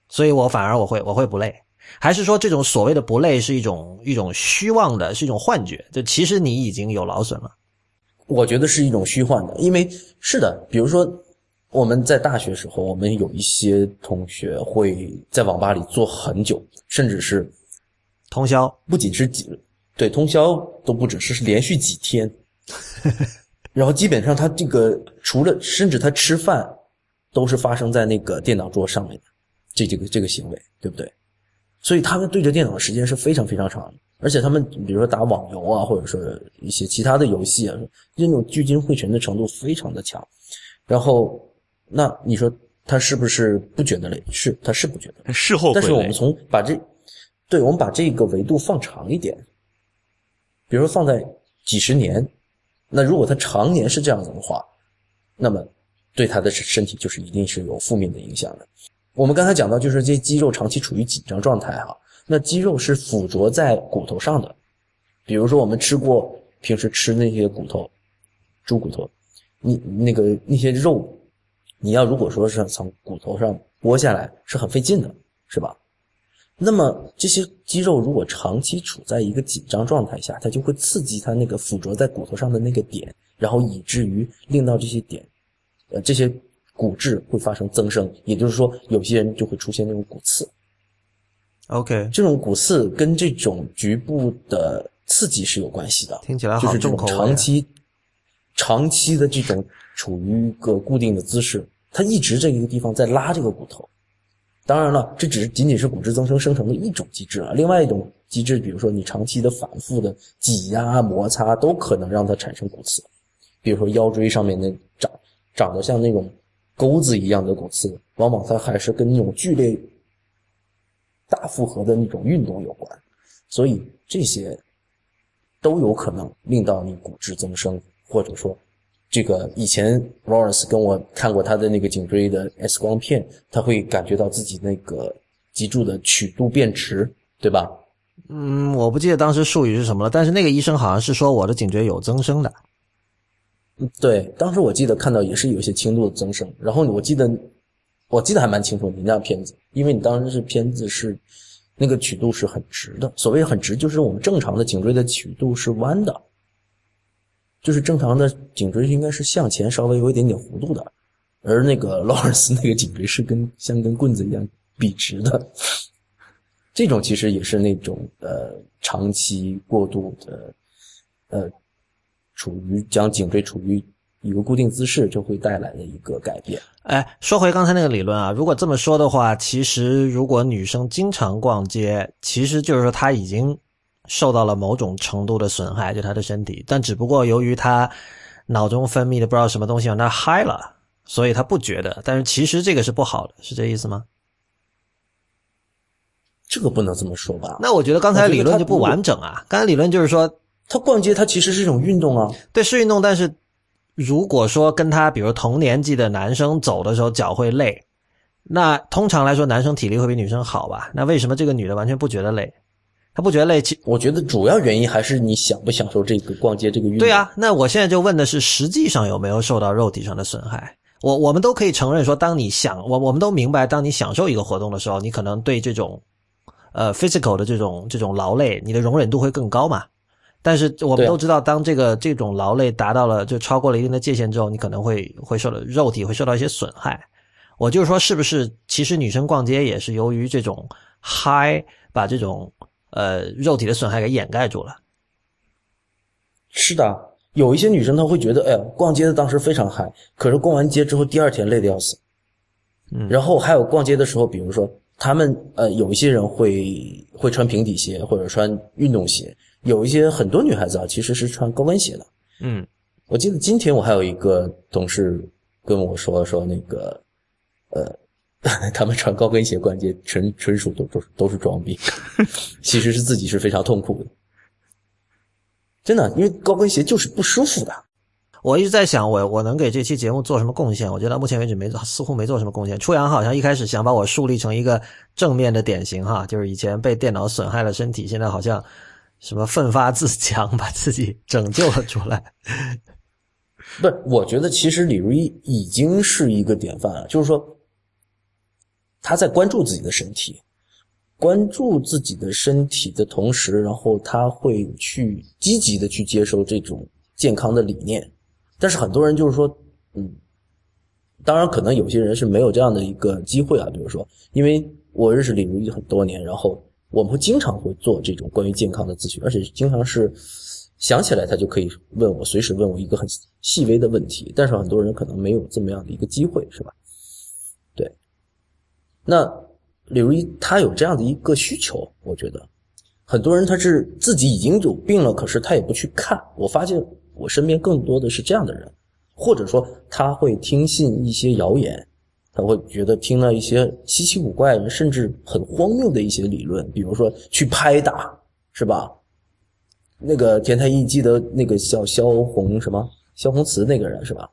A: 所以我反而我会我会不累。还是说这种所谓的不累是一种一种虚妄的，是一种幻觉？就其实你已经有劳损了。
B: 我觉得是一种虚幻的，因为是的，比如说我们在大学时候，我们有一些同学会在网吧里坐很久，甚至是
A: 通宵，
B: 不仅是几对通宵都不止，是是连续几天。然后基本上他这个除了甚至他吃饭，都是发生在那个电脑桌上面的，这这个这个行为，对不对？所以他们对着电脑的时间是非常非常长的，而且他们比如说打网游啊，或者说一些其他的游戏啊，那种聚精会神的程度非常的强。然后，那你说他是不是不觉得累？是，他是不觉得。
C: 事后，
B: 但是我们从把这，对我们把这个维度放长一点，比如说放在几十年，那如果他常年是这样子的话，那么对他的身体就是一定是有负面的影响的。我们刚才讲到，就是这些肌肉长期处于紧张状态哈，那肌肉是附着在骨头上的，比如说我们吃过平时吃那些骨头，猪骨头。你那个那些肉，你要如果说是从骨头上剥下来，是很费劲的，是吧？那么这些肌肉如果长期处在一个紧张状态下，它就会刺激它那个附着在骨头上的那个点，然后以至于令到这些点，呃，这些骨质会发生增生，也就是说，有些人就会出现那种骨刺。
A: OK，
B: 这种骨刺跟这种局部的刺激是有关系的，
A: 听起来好
B: 就是这种
A: 重口味啊
B: 长期。长期的这种处于一个固定的姿势，它一直这一个地方在拉这个骨头。当然了，这只是仅仅是骨质增生生成的一种机制啊。另外一种机制，比如说你长期的反复的挤压、摩擦，都可能让它产生骨刺。比如说腰椎上面那长长得像那种钩子一样的骨刺，往往它还是跟那种剧烈大负荷的那种运动有关。所以这些都有可能令到你骨质增生。或者说，这个以前 Lawrence 跟我看过他的那个颈椎的 X 光片，他会感觉到自己那个脊柱的曲度变直，对吧？
A: 嗯，我不记得当时术语是什么了，但是那个医生好像是说我的颈椎有增生的。
B: 对，当时我记得看到也是有一些轻度的增生，然后我记得我记得还蛮清楚你那片子，因为你当时是片子是那个曲度是很直的，所谓很直就是我们正常的颈椎的曲度是弯的。就是正常的颈椎应该是向前稍微有一点点弧度的，而那个劳尔斯那个颈椎是跟像根棍子一样笔直的。这种其实也是那种呃长期过度的呃处于将颈椎处于一个固定姿势就会带来的一个改变。
A: 哎，说回刚才那个理论啊，如果这么说的话，其实如果女生经常逛街，其实就是说她已经。受到了某种程度的损害，就她的身体，但只不过由于她脑中分泌的不知道什么东西让她嗨了，所以她不觉得。但是其实这个是不好的，是这意思吗？
B: 这个不能这么说吧？
A: 那我觉得刚才理论就不完整啊。刚才理论就是说，
B: 他逛街，他其实是一种运动啊。
A: 对，是运动，但是如果说跟他比如同年纪的男生走的时候脚会累，那通常来说男生体力会比女生好吧？那为什么这个女的完全不觉得累？她不觉得累，其
B: 我觉得主要原因还是你享不享受这个逛街这个运动。
A: 对啊，那我现在就问的是，实际上有没有受到肉体上的损害？我我们都可以承认说，当你想我我们都明白，当你享受一个活动的时候，你可能对这种呃 physical 的这种这种劳累，你的容忍度会更高嘛。但是我们都知道，当这个这种劳累达到了就超过了一定的界限之后，你可能会会受到肉体会受到一些损害。我就是说，是不是其实女生逛街也是由于这种嗨把这种。呃，肉体的损害给掩盖住了。
B: 是的，有一些女生她会觉得，哎呀，逛街的当时非常嗨，可是逛完街之后第二天累得要死。
A: 嗯，
B: 然后还有逛街的时候，比如说他们呃，有一些人会会穿平底鞋或者穿运动鞋，有一些很多女孩子啊，其实是穿高跟鞋的。
A: 嗯，
B: 我记得今天我还有一个同事跟我说说那个，呃。他们穿高跟鞋逛街，纯纯属都都都是装逼，其实是自己是非常痛苦的，真的，因为高跟鞋就是不舒服的。
A: 我一直在想，我我能给这期节目做什么贡献？我觉得到目前为止没似乎没做什么贡献。初阳好像一开始想把我树立成一个正面的典型哈，就是以前被电脑损害了身体，现在好像什么奋发自强，把自己拯救了出来。
B: 不是，我觉得其实李如一已经是一个典范了，就是说。他在关注自己的身体，关注自己的身体的同时，然后他会去积极的去接受这种健康的理念。但是很多人就是说，嗯，当然，可能有些人是没有这样的一个机会啊。比如说，因为我认识李如一很多年，然后我们会经常会做这种关于健康的咨询，而且经常是想起来他就可以问我，随时问我一个很细微的问题。但是很多人可能没有这么样的一个机会，是吧？对。那李如一他有这样的一个需求，我觉得很多人他是自己已经有病了，可是他也不去看。我发现我身边更多的是这样的人。或者说他会听信一些谣言，他会觉得听了一些稀奇古怪甚至很荒谬的一些理论，比如说去拍打，是吧？那个田太医记得那个叫萧红什么萧红慈那个人是吧？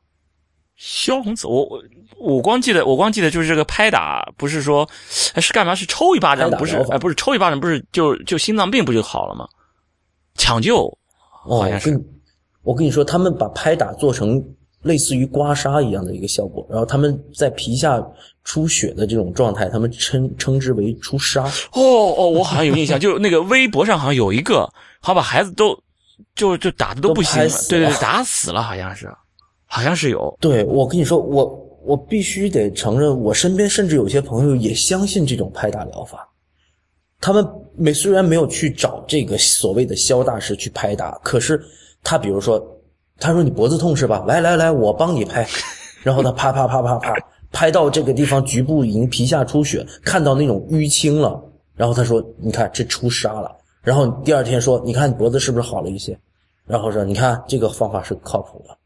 C: 萧红慈，我我我光记得我光记得就是这个拍打，不是说是干嘛？是抽一巴掌，不是？哎，不是抽一巴掌，不是就就心脏病不就好了吗？抢救，好像是。
B: 我跟你说，他们把拍打做成。类似于刮痧一样的一个效果，然后他们在皮下出血的这种状态，他们称称之为出痧。
C: 哦哦，我好像有印象，就是那个微博上好像有一个，好把孩子都就就打的都不行了，对对，打死了，好像是，好像是有。
B: 对我跟你说，我我必须得承认，我身边甚至有些朋友也相信这种拍打疗法。他们没虽然没有去找这个所谓的肖大师去拍打，可是他比如说。他说：“你脖子痛是吧？来来来，我帮你拍。然后他啪啪啪啪啪拍到这个地方，局部已经皮下出血，看到那种淤青了。然后他说：‘你看这出痧了。’然后第二天说：‘你看脖子是不是好了一些？’然后说：‘你看这个方法是靠谱的。’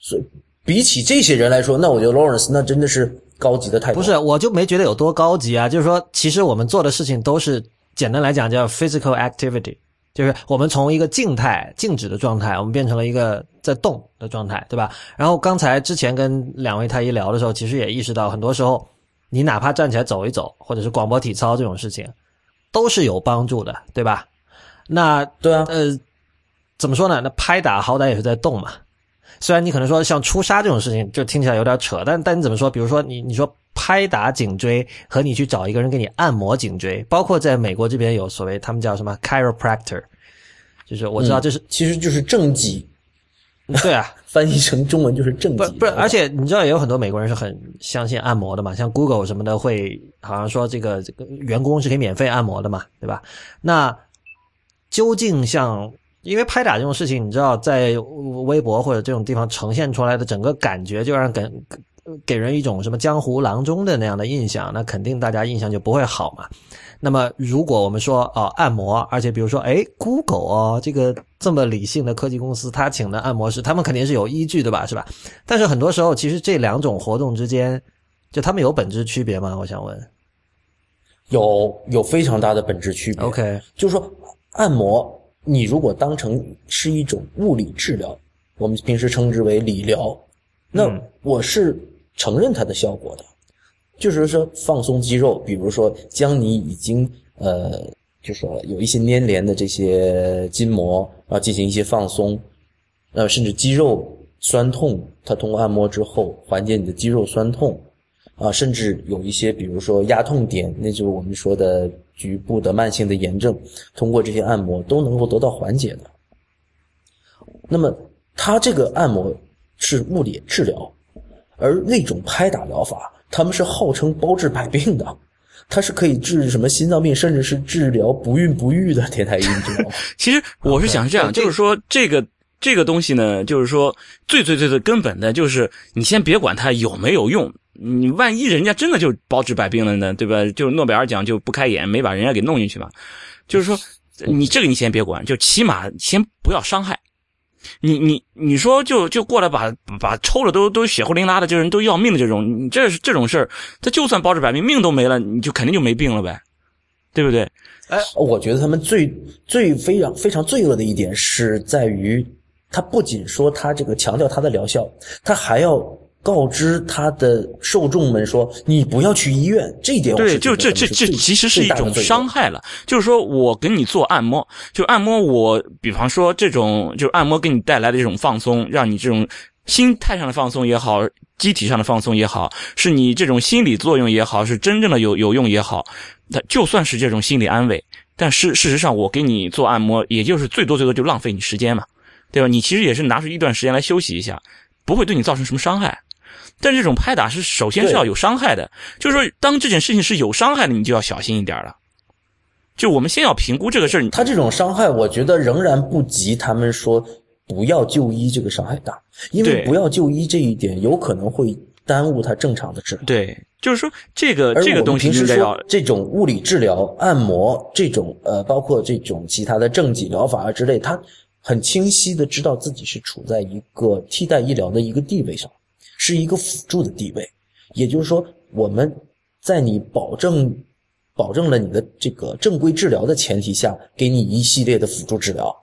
B: 所以比起这些人来说，那我觉得 Lawrence 那真的是高级的太多。
A: 不是，我就没觉得有多高级啊。就是说，其实我们做的事情都是简单来讲叫 physical activity。”就是我们从一个静态、静止的状态，我们变成了一个在动的状态，对吧？然后刚才之前跟两位太医聊的时候，其实也意识到，很多时候你哪怕站起来走一走，或者是广播体操这种事情，都是有帮助的，对吧？那
B: 对啊，
A: 呃，怎么说呢？那拍打好歹也是在动嘛。虽然你可能说像出痧这种事情，就听起来有点扯，但但你怎么说？比如说你你说。拍打颈椎和你去找一个人给你按摩颈椎，包括在美国这边有所谓他们叫什么 chiropractor，就是我知道这是
B: 其实就是正畸，
A: 对啊，
B: 翻译成中文就是正脊。
A: 不是，而且你知道也有很多美国人是很相信按摩的嘛，像 Google 什么的会好像说这个这个员工是可以免费按摩的嘛，对吧？那究竟像因为拍打这种事情，你知道在微博或者这种地方呈现出来的整个感觉，就让感。给人一种什么江湖郎中的那样的印象，那肯定大家印象就不会好嘛。那么如果我们说哦按摩，而且比如说哎，Google 哦，这个这么理性的科技公司，他请的按摩师，他们肯定是有依据的吧，是吧？但是很多时候，其实这两种活动之间，就他们有本质区别吗？我想问，
B: 有有非常大的本质区别。
A: OK，
B: 就是说按摩，你如果当成是一种物理治疗，我们平时称之为理疗，那我是。承认它的效果的，就是说放松肌肉，比如说将你已经呃，就说有一些粘连的这些筋膜啊进行一些放松，呃，甚至肌肉酸痛，它通过按摩之后缓解你的肌肉酸痛，啊，甚至有一些比如说压痛点，那就是我们说的局部的慢性的炎症，通过这些按摩都能够得到缓解的。那么它这个按摩是物理治疗。而那种拍打疗法，他们是号称包治百病的，它是可以治什么心脏病，甚至是治疗不孕不育的。天台医知道吗？
C: 其实我是想是这样，就是说这个这个东西呢，就是说最最最最根本的就是你先别管它有没有用，你万一人家真的就包治百病了呢，对吧？就是诺贝尔奖就不开眼，没把人家给弄进去嘛。就是说你这个你先别管，就起码先不要伤害。你你你说就就过来把把抽了都都血呼淋拉的这人都要命的这种，你这这种事儿，他就算包治百病，命都没了，你就肯定就没病了呗，对不对？
B: 哎，我觉得他们最最非常非常罪恶的一点是在于，他不仅说他这个强调他的疗效，他还要。告知他的受众们说：“你不要去医院。”这一点
C: 对，就这这这其实是一种伤害了。就是说我给你做按摩，就按摩我，比方说这种，就按摩给你带来的这种放松，让你这种心态上的放松也好，机体上的放松也好，是你这种心理作用也好，是真正的有有用也好，那就算是这种心理安慰。但是事实上，我给你做按摩，也就是最多最多就浪费你时间嘛，对吧？你其实也是拿出一段时间来休息一下，不会对你造成什么伤害。但这种拍打是首先是要有伤害的，就是说，当这件事情是有伤害的，你就要小心一点了。就我们先要评估这个事儿，
B: 他这种伤害，我觉得仍然不及他们说不要就医这个伤害大，因为不要就医这一点有可能会耽误他正常的治疗。
C: 对，就是说这个这个东西
B: 平时说
C: 应该要
B: 这种物理治疗、按摩这种呃，包括这种其他的正脊疗法啊之类，他很清晰的知道自己是处在一个替代医疗的一个地位上，是一个辅助的地位。也就是说，我们在你保证保证了你的这个正规治疗的前提下，给你一系列的辅助治疗。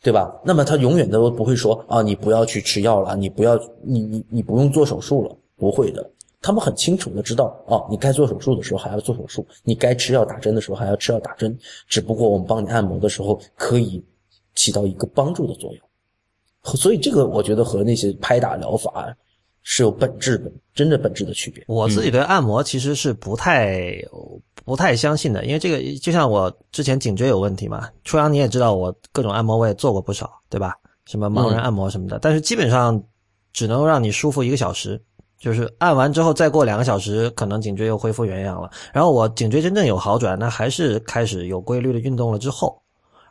B: 对吧？那么他永远都不会说啊，你不要去吃药了，你不要，你你你不用做手术了，不会的。他们很清楚的知道，哦，你该做手术的时候还要做手术，你该吃药打针的时候还要吃药打针。只不过我们帮你按摩的时候，可以起到一个帮助的作用。所以这个我觉得和那些拍打疗法是有本质的、真正本质的区别。
A: 我自己对按摩其实是不太不太相信的，因为这个就像我之前颈椎有问题嘛，初阳你也知道，我各种按摩我也做过不少，对吧？什么盲人按摩什么的，但是基本上只能让你舒服一个小时，就是按完之后再过两个小时，可能颈椎又恢复原样了。然后我颈椎真正有好转，那还是开始有规律的运动了之后，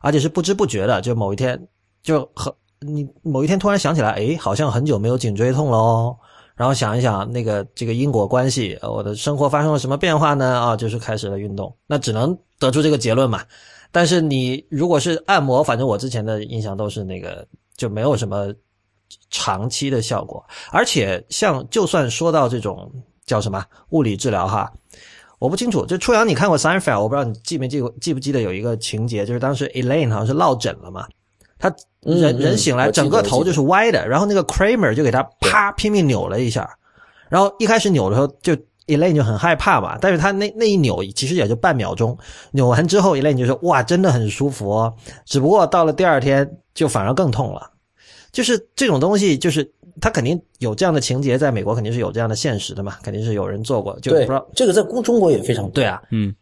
A: 而且是不知不觉的，就某一天就很你某一天突然想起来，诶，好像很久没有颈椎痛了哦。然后想一想那个这个因果关系，我的生活发生了什么变化呢？啊，就是开始了运动，那只能得出这个结论嘛。但是你如果是按摩，反正我之前的印象都是那个就没有什么长期的效果，而且像就算说到这种叫什么物理治疗哈，我不清楚。就初阳，你看过《Seinfeld》，我不知道你记没记过，记不记得有一个情节，就是当时 Elaine 好像是落枕了嘛，他人
B: 嗯
A: 人醒来，整个头就是歪的，然后那个 Kramer 就给他啪拼命扭了一下，然后一开始扭的时候就 Elaine 就很害怕嘛，但是他那那一扭其实也就半秒钟，扭完之后 Elaine 就说哇真的很舒服哦，只不过到了第二天就反而更痛了，就是这种东西就是他肯定有这样的情节，在美国肯定是有这样的现实的嘛，肯定是有人做过，就不
B: 对
A: 知道，
B: 这个在中中国也非常
A: 对啊，
C: 嗯，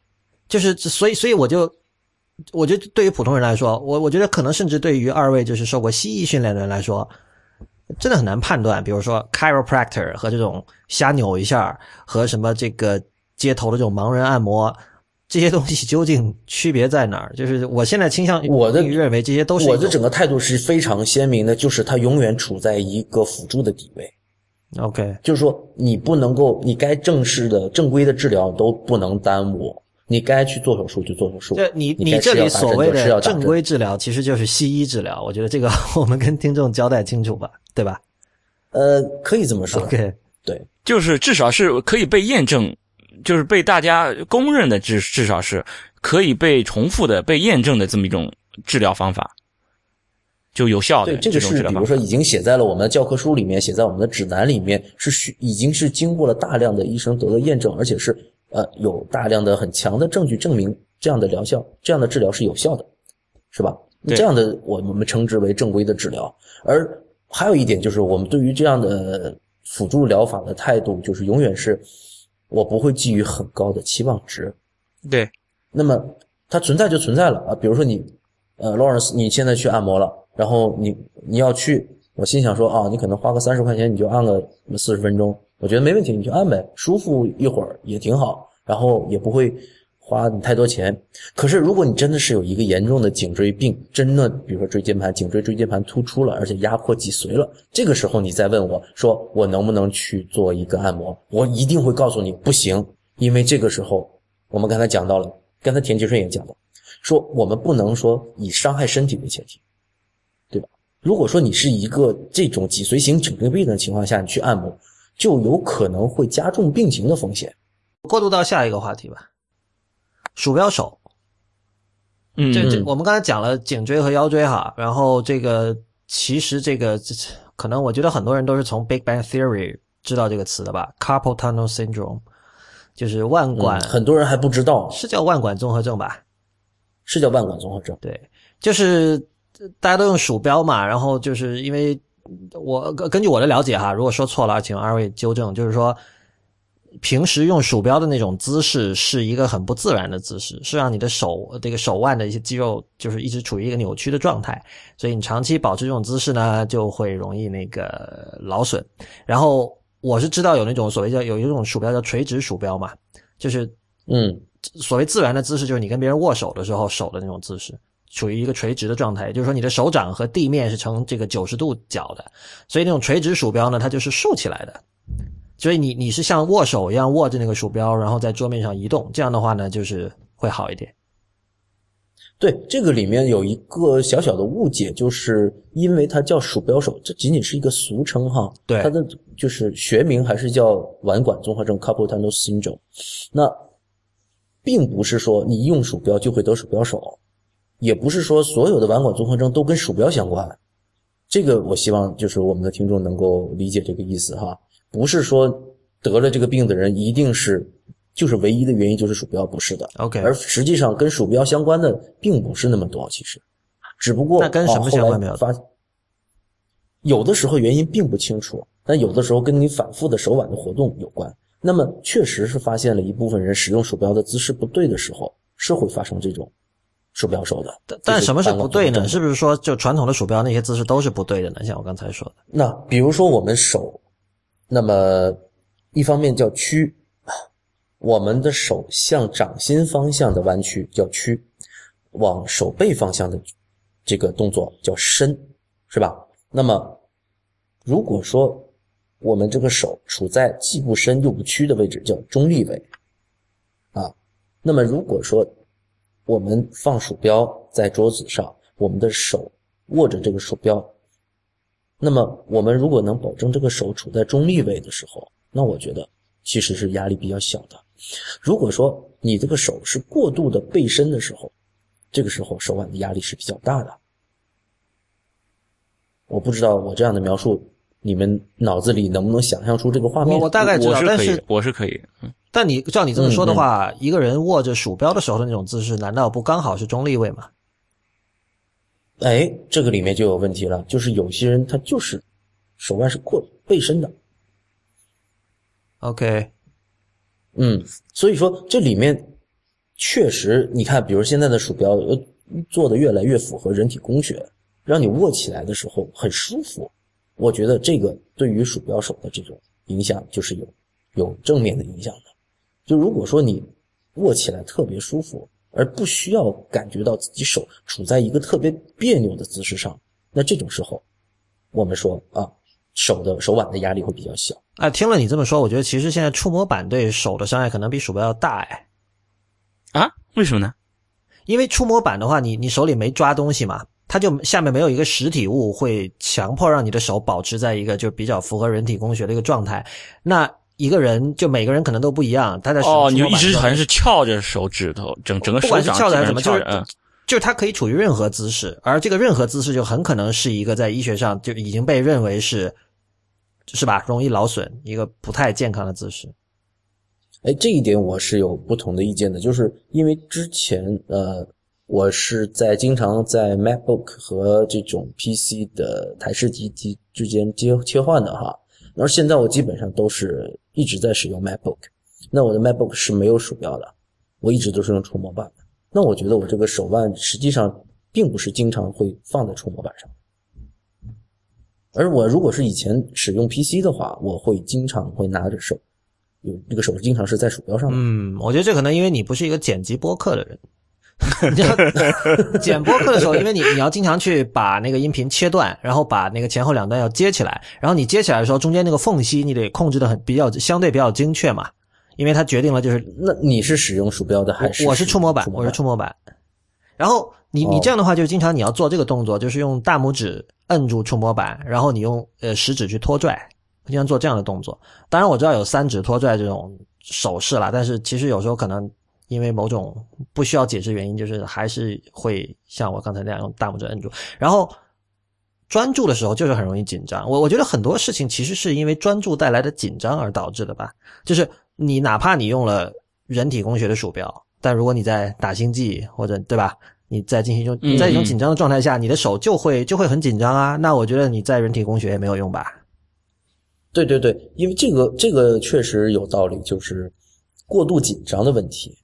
A: 就是所以所以我就我觉得对于普通人来说，我我觉得可能甚至对于二位就是受过西医训练的人来说，真的很难判断。比如说 chiropractor 和这种瞎扭一下，和什么这个街头的这种盲人按摩，这些东西究竟区别在哪儿？就是我现在倾向
B: 我的
A: 认为这些都是
B: 我的整个态度是非常鲜明的，就是它永远处在一个辅助的地位。
A: OK。
B: 就是说，你不能够，你该正式的、正规的治疗都不能耽误，你该去做手术就做手术。
A: 这你
B: 你
A: 这里所谓的正规治疗，其实就是西医治疗。我觉得这个 我们跟听众交代清楚吧，对吧
B: 呃，可以这么说。
A: ？OK，
B: 对，
C: 就是至少是可以被验证，就是被大家公认的，至至少是可以被重复的、被验证的这么一种治疗方法，就有效的
B: 对，这个是比如说。已经写在了我们的教科书里面，写在我们的指南里面，是需已经是经过了大量的医生得到验证，而且是呃有大量的很强的证据证明这样的疗效、这样的治疗是有效的，是吧？
C: 对
B: 这样的我我们称之为正规的治疗。而还有一点就是，我们对于这样的辅助疗法的态度，就是永远是我不会寄予很高的期望值。
C: 对，
B: 那么它存在就存在了啊，比如说你，呃，Lawrence，你现在去按摩了，然后你你要去，我心想说啊，你可能花个三十块钱你就按个四十分钟，我觉得没问题，你就按呗，舒服一会儿也挺好，然后也不会花你太多钱。可是如果你真的是有一个严重的颈椎病，真的比如说椎间盘、颈椎椎间盘突出了，而且压迫脊髓了，这个时候你再问我说我能不能去做一个按摩，我一定会告诉你不行，因为这个时候我们刚才讲到了，刚才田吉顺也讲到，说我们不能说以伤害身体为前提，对吧？如果说你是一个这种脊髓型颈椎病的情况下，你去按摩，就有可能会加重病情的风险。
A: 过渡到下一个话题吧。鼠标手，
C: 嗯，
A: 这这
B: 嗯
A: 我们刚才讲了颈椎和腰椎哈，然后这个其实这个这可能我觉得很多人都是从 Big Bang Theory 知道这个词的吧，Carpal Tunnel Syndrome，就是腕管，
B: 嗯很多人还不知道，
A: 是叫腕管综合症吧？
B: 是叫腕管综合症。
A: 对，就是呃大家都用鼠标嘛，然后就是因为我根根据我的了解哈，如果说错了，请二位纠正。就是说，平时用鼠标的那种姿势是一个很不自然的姿势，是让你的手这个手腕的一些肌肉就是一直处于一个扭曲的状态，所以你长期保持这种姿势呢，就会容易那个劳损。然后我是知道有那种所谓叫有一种鼠标叫垂直鼠标嘛，就是
B: 嗯
A: 所谓自然的姿势，就是你跟别人握手的时候手的那种姿势，处于一个垂直的状态，也就是说你的手掌和地面是成这个九十度角的，所以那种垂直鼠标呢，它就是竖起来的，所以你你是像握手一样握着那个鼠标，然后在桌面上移动，这样的话呢，就是会好一点。
B: 对，这个里面有一个小小的误解，就是因为它叫鼠标手，这仅仅是一个俗称哈。
A: 对
B: 它的就是学名还是叫腕管综合症 （carpal tunnel syndrome）。那并不是说你用鼠标就会得鼠标手，也不是说所有的腕管综合症都跟鼠标相关。这个我希望就是我们的听众能够理解这个意思哈，不是说得了这个病的人一定是就是唯一的原因就是鼠标，不是的。
A: OK，
B: 而实际上跟鼠标相关的并不是那么多，其实，只不过
A: 那跟什么
B: 哦
A: 相关没有
B: 发有的时候原因并不清楚，但有的时候跟你反复的手腕的活动有关。那么确实是发现了一部分人使用鼠标的姿势不对的时候，是会发生这种鼠标手的。
A: 但但什么是不对呢？是
B: 是
A: 不是说就传统的鼠标那些姿势都是不对的呢？像我刚才说的。
B: 那比如说我们手，那么一方面叫屈，我们的手向掌心方向的弯曲叫屈，往手背方向的这个动作叫伸，是吧？那么如果说我们这个手处在既不伸又不屈的位置，叫中立位，啊，那么如果说我们放鼠标在桌子上，我们的手握着这个鼠标。那么我们如果能保证这个手处在中立位的时候，那我觉得其实是压力比较小的。如果说你这个手是过度的背伸的时候，这个时候手腕的压力是比较大的。我不知道我这样的描述，你们脑子里能不能想象出这个画面？
A: 我我大概知道，但是
C: 我是可以的，我是可以。嗯
A: 但你照你这么说的话，一个人握着鼠标的时候的那种姿势，难道不刚好是中立位吗？
B: 哎，这个里面就有问题了，就是有些人他就是手腕是过背伸的
A: ，OK，
B: 嗯，所以说这里面确实，你看，比如现在的鼠标呃做的越来越符合人体工学，让你握起来的时候很舒服。我觉得这个对于鼠标手的这种影响就是有有正面的影响的。就如果说你握起来特别舒服，而不需要感觉到自己手处在一个特别别扭的姿势上，那这种时候，我们说啊，手的手腕的压力会比较小。
A: 哎，听了你这么说，我觉得其实现在触摸板对手的伤害可能比鼠标要大哎，
C: 啊？为什么呢？
A: 因为触摸板的话，你你手里没抓东西嘛，它就下面没有一个实体物会强迫让你的手保持在一个就比较符合人体工学的一个状态。那一个人就每个人可能都不一样，他在
C: 哦，你就一直好像是翘着手指头，整整个手
A: 不管是
C: 掌
A: 翘着还是什么，
C: 翘着嗯
A: 就是他可以处于任何姿势，而这个任何姿势就很可能是一个在医学上就已经被认为是，是吧？容易劳损，一个不太健康的姿势。
B: 哎，这一点我是有不同的意见的，就是因为之前呃，我是在经常在 MacBook 和这种 PC 的台式机机之间接切换的哈。然后现在我基本上都是一直在使用 MacBook，那我的 MacBook 是没有鼠标的，我一直都是用触摸板的。那我觉得我这个手腕实际上并不是经常会放在触摸板上，而我如果是以前使用 PC 的话，我会经常会拿着手。有这个手经常是在鼠标上。
A: 嗯，我觉得这可能因为你不是一个剪辑播客的人。你要剪播客的时候，因为你你要经常去把那个音频切断，然后把那个前后两段要接起来，然后你接起来的时候，中间那个缝隙你得控制的很比较相对比较精确嘛，因为它决定了就是
B: 那你是使用鼠标的还是
A: 我是触摸板，我是触摸板。然后你你
B: 哦
A: 这样的话，就是经常你要做这个动作，就是用大拇指摁住触摸板，然后你用呃食指去拖拽，经常做这样的动作。当然我知道有三指拖拽这种手势啦，但是其实有时候可能因为某种不需要解释原因，就是还是会像我刚才那样用大拇指摁住，然后。专注的时候就是很容易紧张，我我觉得很多事情其实是因为专注带来的紧张而导致的吧。就是你哪怕你用了人体工学的鼠标，但如果你在打星际或者对吧，你在进行一种
C: 嗯
A: 在一种紧张的状态下，你的手就会就会很紧张啊。那我觉得你在人体工学也没有用吧。
B: 对对对，因为这个这个确实有道理，就是过度紧张的问题。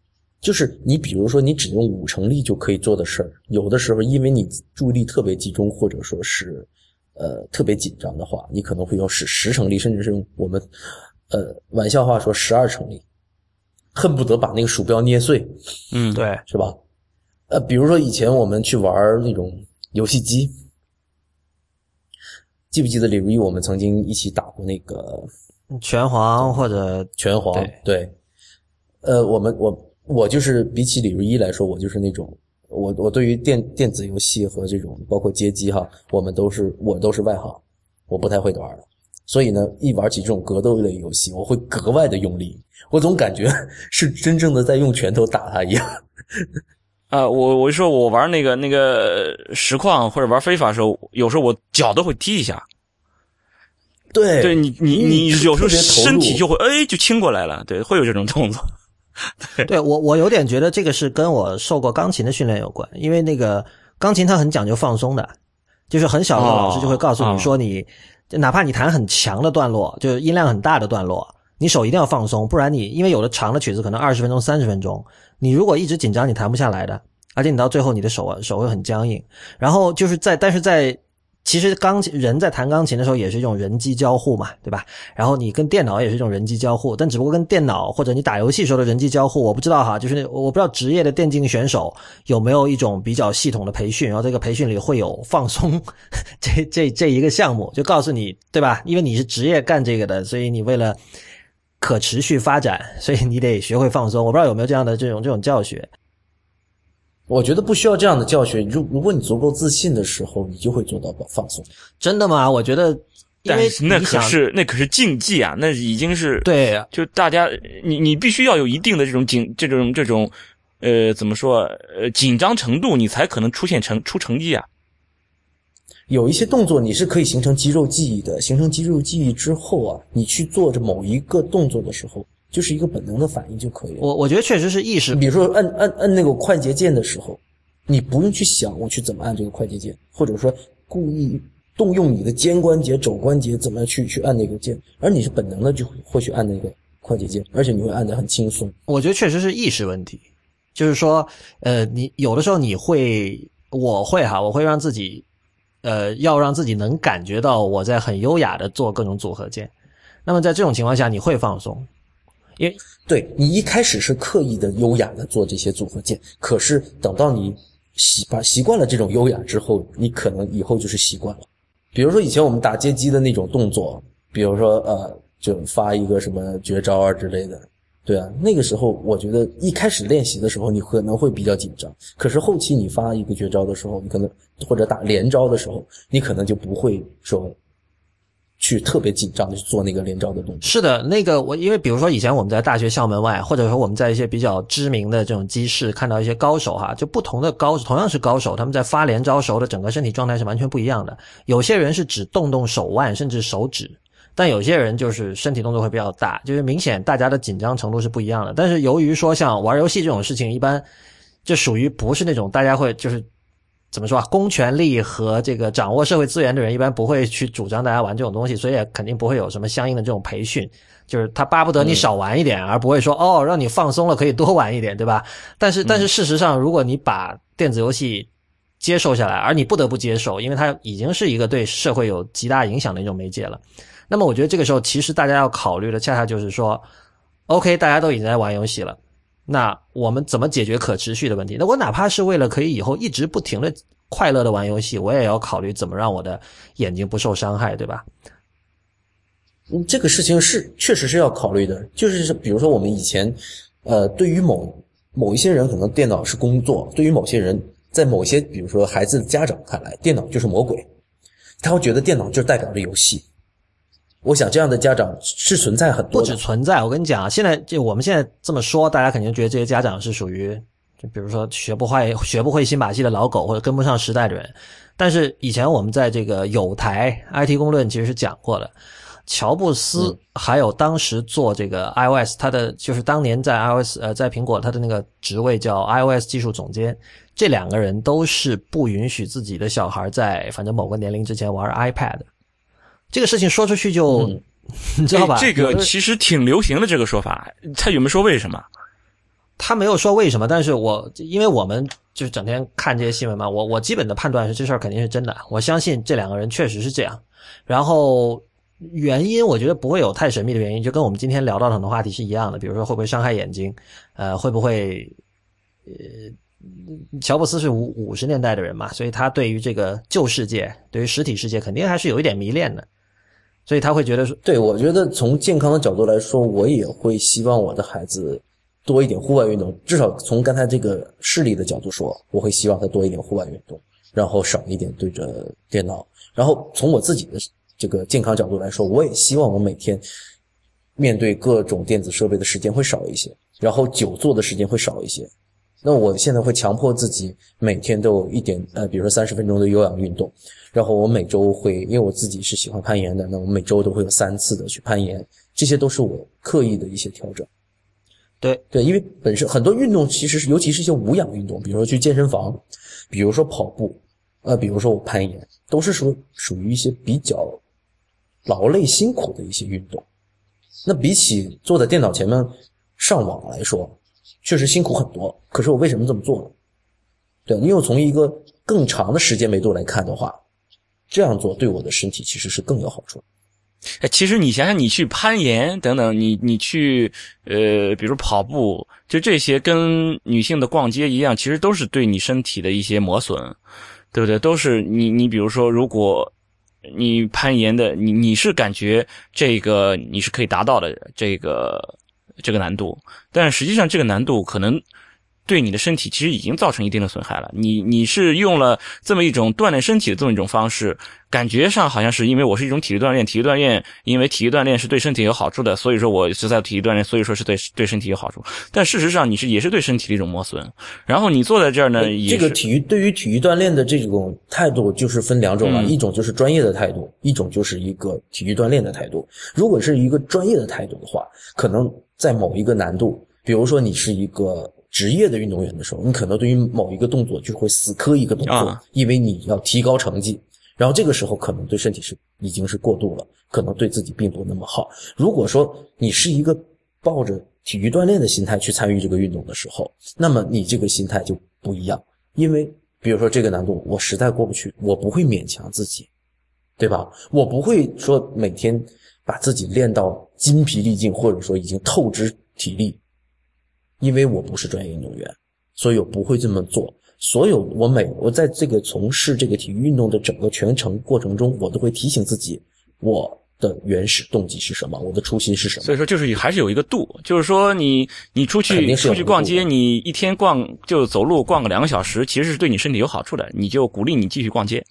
B: 就是你比如说你只用五成力就可以做的事儿，有的时候因为你注意力特别集中，或者说是呃特别紧张的话，你可能会用十十成力，甚至是用我们呃玩笑话说十二成力，恨不得把那个鼠标捏碎，
C: 嗯，
A: 对，
B: 是吧？呃，比如说以前我们去玩那种游戏机，记不记得李如意我们曾经一起打过那个
A: 拳皇或者
B: 拳皇？
A: 对
B: 对，呃，我们我我就是比起李如一来说，我就是那种我我对于电电子游戏和这种包括街机哈，我们都是我都是外行，我不太会玩的。所以呢，一玩起这种格斗类游戏，我会格外的用力，我总感觉是真正的在用拳头打他一样。
C: 啊、我我就说我玩那个那个实况或者玩非法的时候，有时候我脚都会踢一下。
B: 对
C: 对你你你有时候身体就会哎就倾过来了，对，会有这种动作。
A: 对我，我有点觉得这个是跟我受过钢琴的训练有关，因为那个钢琴它很讲究放松的，就是很小的老师就会告诉
C: 哦
A: 你说你，就哪怕你弹很强的段落，就是音量很大的段落，你手一定要放松，不然你因为有的长的曲子可能二十分钟、三十分钟，你如果一直紧张，你弹不下来的，而且你到最后你的手啊手会很僵硬。然后就是在，但是在其实钢琴人在弹钢琴的时候也是一种人机交互嘛，对吧？然后你跟电脑也是一种人机交互，但只不过跟电脑或者你打游戏时候的人机交互，我不知道哈，就是那我不知道职业的电竞选手有没有一种比较系统的培训，然后这个培训里会有放松 这这这一个项目，就告诉你，对吧？因为你是职业干这个的，所以你为了可持续发展，所以你得学会放松。我不知道有没有这样的这种这种教学。
B: 我觉得不需要这样的教学。如如果你足够自信的时候，你就会做到放松。
A: 真的吗？我觉得，因为
C: 但是那可是那可是竞技啊，那已经是
A: 对
C: 就大家你你必须要有一定的这种紧这种这种呃怎么说呃紧张程度，你才可能出现成出成绩啊。
B: 有一些动作你是可以形成肌肉记忆的，形成肌肉记忆之后啊，你去做着某一个动作的时候，就是一个本能的反应就可以了。
A: 我我觉得确实是意识
B: 比如说按按按那个快捷键的时候，你不用去想我去怎么按这个快捷键，或者说故意动用你的肩关节、肘关节怎么去去按那个键，而你是本能的就会会去按那个快捷键，而且你会按得很轻松。
A: 我觉得确实是意识问题，就是说，呃，你有的时候你会，我会哈，我会让自己，呃，要让自己能感觉到我在很优雅的做各种组合键。那么在这种情况下，你会放松，因为
B: 对你一开始是刻意的优雅的做这些组合键，可是等到你习把习惯了这种优雅之后，你可能以后就是习惯了。比如说以前我们打街机的那种动作，比如说呃，就发一个什么绝招啊之类的，对啊，那个时候我觉得一开始练习的时候你可能会比较紧张，可是后期你发一个绝招的时候，你可能或者打连招的时候，你可能就不会说去特别紧张的去做那个连招的动作。
A: 是的，那个我因为比如说以前我们在大学校门外，或者说我们在一些比较知名的这种机室看到一些高手哈，就不同的高手同样是高手，他们在发连招时候的整个身体状态是完全不一样的。有些人是只动动手腕甚至手指，但有些人就是身体动作会比较大，就是明显大家的紧张程度是不一样的。但是由于说像玩游戏这种事情，一般就属于不是那种大家会就是怎么说啊？公权力和这个掌握社会资源的人，一般不会去主张大家玩这种东西，所以也肯定不会有什么相应的这种培训。就是他巴不得你少玩一点，而不会说哦，让你放松了可以多玩一点，对吧？但是，但是事实上，如果你把电子游戏接受下来，而你不得不接受，因为它已经是一个对社会有极大影响的一种媒介了。那么，我觉得这个时候其实大家要考虑的，恰恰就是说，OK，大家都已经在玩游戏了。那我们怎么解决可持续的问题？那我哪怕是为了可以以后一直不停的快乐的玩游戏，我也要考虑怎么让我的眼睛不受伤害，对吧？
B: 嗯，这个事情是确实是要考虑的，就是比如说我们以前，呃，对于某某一些人可能电脑是工作，对于某些人，在某些比如说孩子的家长看来，电脑就是魔鬼，他会觉得电脑就代表着游戏。我想这样的家长是存在很多不，
A: 止存在，我跟你讲啊，现在就我们现在这么说，大家肯定觉得这些家长是属于，就比如说学不会、学不会新把戏的老狗，或者跟不上时代的人。但是以前我们在这个有台 IT 公论其实是讲过的，乔布斯还有当时做这个 iOS，他的就是当年在 iOS 呃在苹果他的那个职位叫 iOS 技术总监，这两个人都是不允许自己的小孩在反正某个年龄之前玩 iPad。这个事情说出去就，
B: 嗯
A: 你知道吧？
C: 哎这个其实挺流行的这个说法，他有没有说为什么？
A: 他没有说为什么，但是我因为我们就是整天看这些新闻嘛，我我基本的判断是这事儿肯定是真的，我相信这两个人确实是这样。然后原因我觉得不会有太神秘的原因，就跟我们今天聊到的很多话题是一样的，比如说会不会伤害眼睛，呃，会不会呃，乔布斯是五五十年代的人嘛，所以他对于这个旧世界，对于实体世界肯定还是有一点迷恋的，所以他会觉得说，
B: 对我觉得从健康的角度来说，我也会希望我的孩子多一点户外运动，至少从刚才这个视力的角度说，我会希望他多一点户外运动，然后少一点对着电脑。然后从我自己的这个健康角度来说，我也希望我每天面对各种电子设备的时间会少一些，然后久坐的时间会少一些。那我现在会强迫自己每天都有一点呃，比如说三十分钟的有氧运动，然后我每周会，因为我自己是喜欢攀岩的，那我每周都会有三次的去攀岩，这些都是我刻意的一些调整。
A: 对
B: 对，因为本身很多运动其实是，尤其是一些无氧运动，比如说去健身房，比如说跑步，呃，比如说我攀岩，都是属属于一些比较劳累辛苦的一些运动。那比起坐在电脑前面上网来说，确实辛苦很多，可是我为什么这么做呢？对，因为我从一个更长的时间维度来看的话，这样做对我的身体其实是更有好处。
C: 哎，其实你想想，你去攀岩等等，你你去呃，比如跑步，就这些跟女性的逛街一样，其实都是对你身体的一些磨损，对不对？都是你你比如说，如果你攀岩的，你你是感觉这个你是可以达到的这个这个难度，但实际上这个难度可能。对你的身体其实已经造成一定的损害了。你你是用了这么一种锻炼身体的这么一种方式，感觉上好像是因为我是一种体育锻炼，体育锻炼因为体育锻炼是对身体有好处的，所以说我是在体育锻炼，所以说是对对身体有好处。但事实上你是也是对身体的一种磨损。然后你坐在这儿呢，
B: 这个体育对于体育锻炼的这种态度就是分两种了，一种就是专业的态度，一种就是一个体育锻炼的态度。如果是一个专业的态度的话，可能在某一个难度，比如说你是一个。职业的运动员的时候，你可能对于某一个动作就会死磕一个动作，因为你要提高成绩。然后这个时候可能对身体是已经是过度了，可能对自己并不那么好。如果说你是一个抱着体育锻炼的心态去参与这个运动的时候，那么你这个心态就不一样。因为比如说这个难度我实在过不去，我不会勉强自己，对吧？我不会说每天把自己练到筋疲力尽，或者说已经透支体力。因为我不是专业运动员，所以我不会这么做。所有我每我在这个从事这个体育运动的整个全程过程中，我都会提醒自己，我的原始动机是什么，我的初心是什么。
C: 所以说，就是还是有一个度，就是说你你出去出去逛街，你一天逛就走路逛个两个小时，其实是对你身体有好处的，你就鼓励你继续逛街。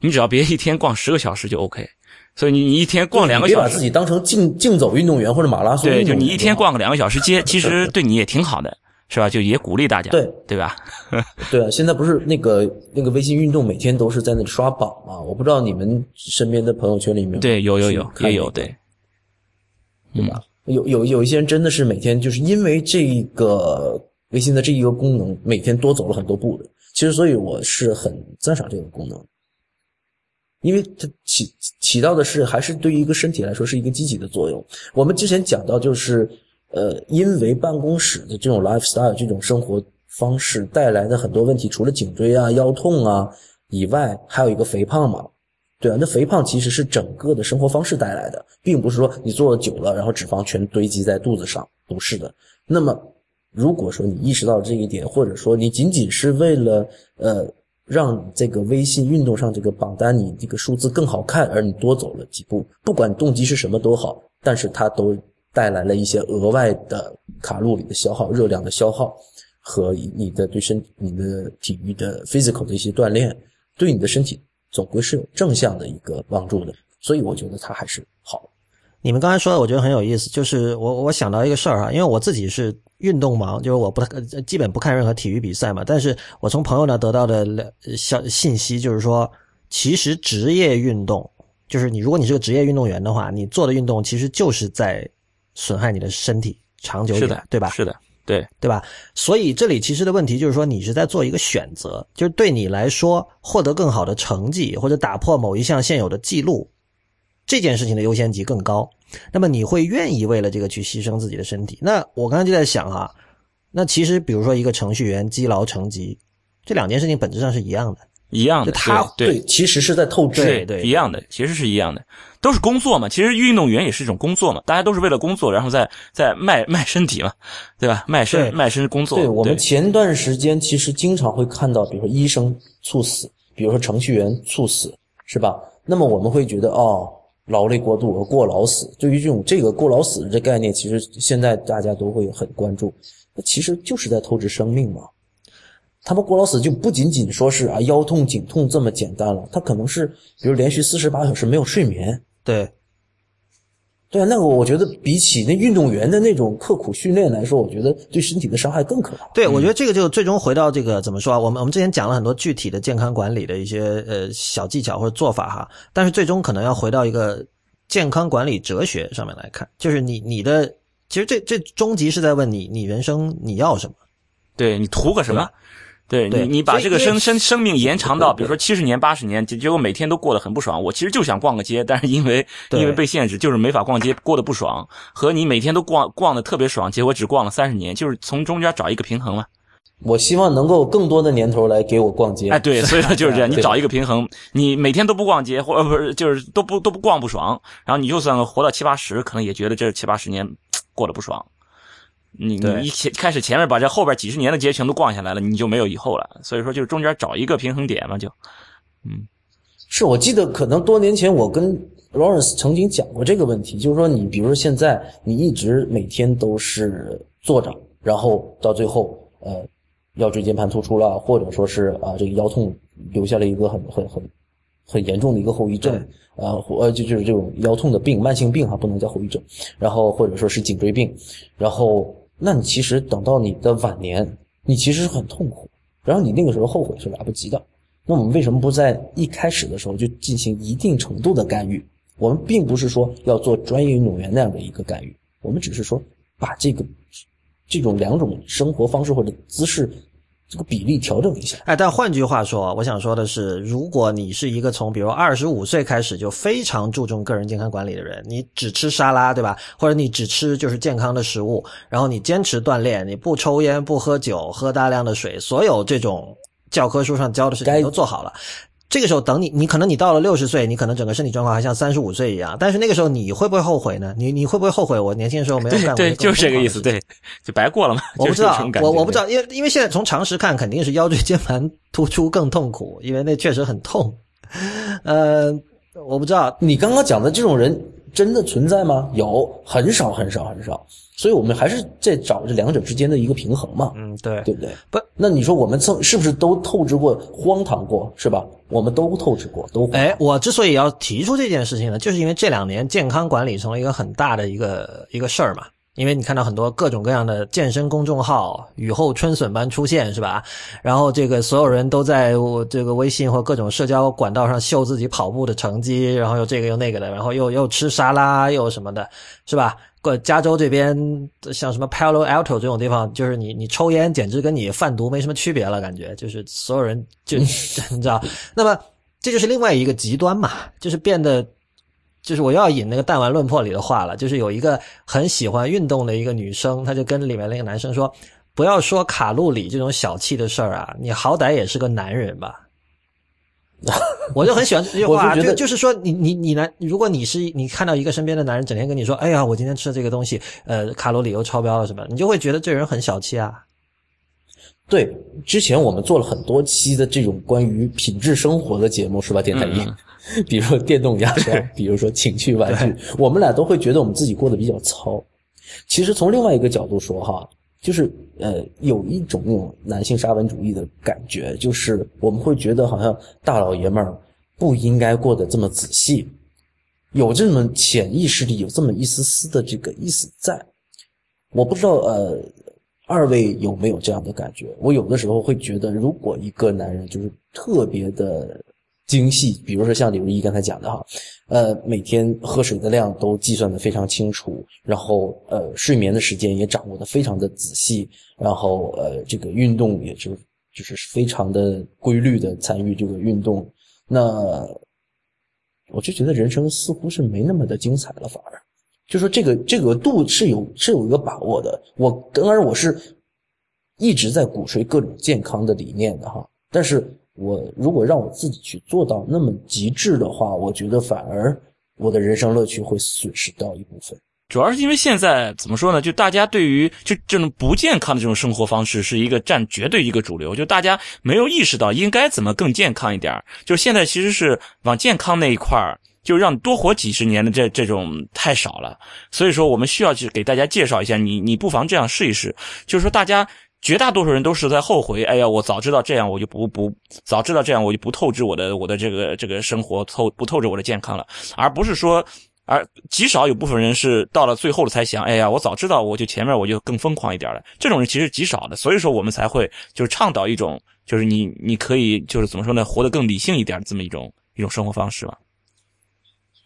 C: 你只要别一天逛十个小时就 OK。所以你你一天逛两个小时，
B: 别把自己当成竞竞走运动员或者马拉松。
C: 对，就你一天逛个两个小时街，其实对你也挺好的，是吧？就也鼓励大家，
B: 对
C: 对吧？
B: 对啊，现在不是那个那个微信运动每天都是在那里刷榜嘛？我不知道你们身边的朋友圈里面
C: 对有有有也有对，
B: 对吧？有有有一些人真的是每天就是因为这个微信的这一个功能，每天多走了很多步的。其实，所以我是很赞赏这个功能。因为它起起到的是还是对于一个身体来说是一个积极的作用。我们之前讲到，就是呃，因为办公室的这种 lifestyle 这种生活方式带来的很多问题，除了颈椎啊、腰痛啊以外，还有一个肥胖嘛，对啊，那肥胖其实是整个的生活方式带来的，并不是说你坐久了，然后脂肪全堆积在肚子上，不是的。那么如果说你意识到这一点，或者说你仅仅是为了呃。让这个微信运动上这个榜单你这个数字更好看，而你多走了几步，不管动机是什么都好，但是它都带来了一些额外的卡路里的消耗、热量的消耗和你的对身、你的体育的 physical 的一些锻炼，对你的身体总归是有正向的一个帮助的，所以我觉得它还是好。
A: 你们刚才说的，我觉得很有意思，就是我我想到一个事儿哈，因为我自己是运动盲，就是我不基本不看任何体育比赛嘛，但是我从朋友那得到的消信息就是说，其实职业运动，就是你如果你是个职业运动员的话，你做的运动其实就是在损害你的身体，长久
C: 是的，
A: 对吧？
C: 是的，对
A: 对吧？所以这里其实的问题就是说，你是在做一个选择，就是对你来说，获得更好的成绩或者打破某一项现有的记录。这件事情的优先级更高，那么你会愿意为了这个去牺牲自己的身体？那我刚才就在想啊，那其实比如说一个程序员积劳成疾，这两件事情本质上是一样的。
C: 一样的，
A: 就他
C: 对
B: 对，其实是在透支。
A: 对对
C: 一样的，其实是一样的，都是工作嘛。其实运动员也是一种工作嘛，大家都是为了工作，然后再再卖卖身体嘛，对吧？卖身卖身工作。
B: 对我们前段时间其实经常会看到，比如说医生猝死，比如说程序员猝死，是吧？那么我们会觉得哦，劳累过度和过劳死。对于这种这个过劳死这概念，其实现在大家都会很关注。那其实就是在透支生命嘛。他们过劳死就不仅仅说是啊腰痛颈痛这么简单了，他可能是比如连续四十八小时没有睡眠。
A: 对，
B: 对啊，那个我觉得比起那运动员的那种刻苦训练来说，我觉得对身体的伤害更可怕。
A: 对，我觉得这个就最终回到这个怎么说啊？我们我们之前讲了很多具体的健康管理的一些呃小技巧或者做法哈，但是最终可能要回到一个健康管理哲学上面来看，就是你你的其实这这终极是在问你你人生你要什么？
C: 对你图个什么？对
A: 对
C: 你，你把这个生生生命延长到，比如说七十年、八十年，结结果每天都过得很不爽。我其实就想逛个街，但是因为因为被限制，就是没法逛街，过得不爽。和你每天都逛逛的特别爽，结果只逛了三十年，就是从中间找一个平衡了。
B: 我希望能够更多的年头来给我逛街。
C: 哎，对，所以说就是这样，你找一个平衡，你每天都不逛街，或者不是就是都不都不逛不爽，然后你就算活到七八十，可能也觉得这七八十年过得不爽。你你一前开始前面把这后边几十年的节全都逛下来了，你就没有以后了。所以说就是中间找一个平衡点嘛，就嗯。
B: 是我记得可能多年前我跟 Lawrence 曾经讲过这个问题，就是说你比如说现在你一直每天都是坐着，然后到最后呃腰椎间盘突出了，或者说是啊、这个腰痛留下了一个很很很很严重的一个后遗症，呃或呃就就是这种腰痛的病，慢性病哈，不能叫后遗症，然后或者说是颈椎病，然后那你其实等到你的晚年，你其实是很痛苦，然后你那个时候后悔是来不及的。那我们为什么不在一开始的时候就进行一定程度的干预？我们并不是说要做专业运动员那样的一个干预，我们只是说把这个这种两种生活方式或者姿势这个比例调整一下。
A: 哎，但换句话说，我想说的是，如果你是一个从比如二十五岁开始就非常注重个人健康管理的人，你只吃沙拉，对吧？或者你只吃就是健康的食物，然后你坚持锻炼，你不抽烟、不喝酒，喝大量的水，所有这种教科书上教的事情
B: 该
A: 都做好了。这个时候，等你，你可能你到了六十岁，你可能整个身体状况还像三十五岁一样，但是那个时候你会不会后悔呢？你你会不会后悔我年轻的时候没有干过
C: 对，
A: 更
C: 就是这个意思，对，就白过了嘛。
A: 我不知道我我不知道，因为因为现在从常识看，肯定是腰椎间盘突出更痛苦，因为那确实很痛。呃，我不知道，
B: 你刚刚讲的这种人真的存在吗？有，很少很少很少。所以我们还是在找这两者之间的一个平衡嘛，
A: 嗯，对，
B: 对不对？
A: 不，
B: 那你说我们曾是不是都透支过、荒唐过，是吧？我们都透支过，都
A: 哎，我之所以要提出这件事情呢，就是因为这两年健康管理成了一个很大的一个一个事儿嘛。因为你看到很多各种各样的健身公众号雨后春笋般出现，是吧？然后这个所有人都在我这个微信或各种社交管道上秀自己跑步的成绩，然后又这个又那个的，然后又又吃沙拉又什么的，是吧？过加州这边像什么 Palo Alto 这种地方，就是你你抽烟简直跟你贩毒没什么区别了，感觉就是所有人就 你知道，那么这就是另外一个极端嘛，就是变得。就是我又要引那个弹丸论破里的话了，就是有一个很喜欢运动的一个女生，她就跟里面那个男生说：“不要说卡路里这种小气的事儿啊，你好歹也是个男人吧。”我就很喜欢这句话，就就是说你你你男，如果你是你看到一个身边的男人整天跟你说：“哎呀，我今天吃的这个东西，呃，卡路里又超标了什么”，你就会觉得这人很小气啊。
B: 对，之前我们做了很多期的这种关于品质生活的节目，是吧？电台一，比如说电动牙刷，比如说情趣玩具，我们俩都会觉得我们自己过得比较糙。其实从另外一个角度说，哈，就是呃，有一种那种男性沙文主义的感觉，就是我们会觉得好像大老爷们儿不应该过得这么仔细，有这么潜意识里有这么一丝丝的这个意思在。我不知道呃。二位有没有这样的感觉？我有的时候会觉得，如果一个男人就是特别的精细，比如说像李如一刚才讲的哈，呃，每天喝水的量都计算的非常清楚，然后呃，睡眠的时间也掌握的非常的仔细，然后呃，这个运动也就就是非常的规律的参与这个运动，那我就觉得人生似乎是没那么的精彩了，反而。就说这个这个度是有是有一个把握的。我当然我是一直在鼓吹各种健康的理念的哈，但是我如果让我自己去做到那么极致的话，我觉得反而我的人生乐趣会损失掉一部分。
C: 主要是因为现在怎么说呢？就大家对于就这种不健康的这种生活方式是一个占绝对一个主流，就大家没有意识到应该怎么更健康一点。就是现在其实是往健康那一块儿，就让多活几十年的这这种太少了。所以说，我们需要去给大家介绍一下，你你不妨这样试一试。就是说，大家绝大多数人都是在后悔，哎呀，我早知道这样，我就不不早知道这样，我就不透支我的我的这个这个生活透不透支我的健康了，而不是说。而极少有部分人是到了最后了才想，哎呀，我早知道，我就前面我就更疯狂一点了。这种人其实极少的，所以说我们才会就是倡导一种，就是你你可以就是怎么说呢，活得更理性一点这么一种一种生活方式吧。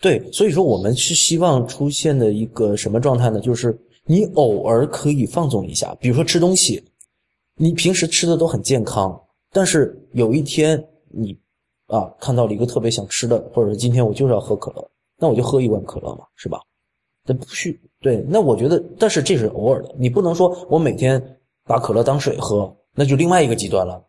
B: 对，所以说我们是希望出现的一个什么状态呢？就是你偶尔可以放纵一下，比如说吃东西，你平时吃的都很健康，但是有一天你啊看到了一个特别想吃的，或者是今天我就是要喝可乐。那我就喝一罐可乐嘛，是吧？那不需对，那我觉得，但是这是偶尔的，你不能说我每天把可乐当水喝，那就另外一个极端了，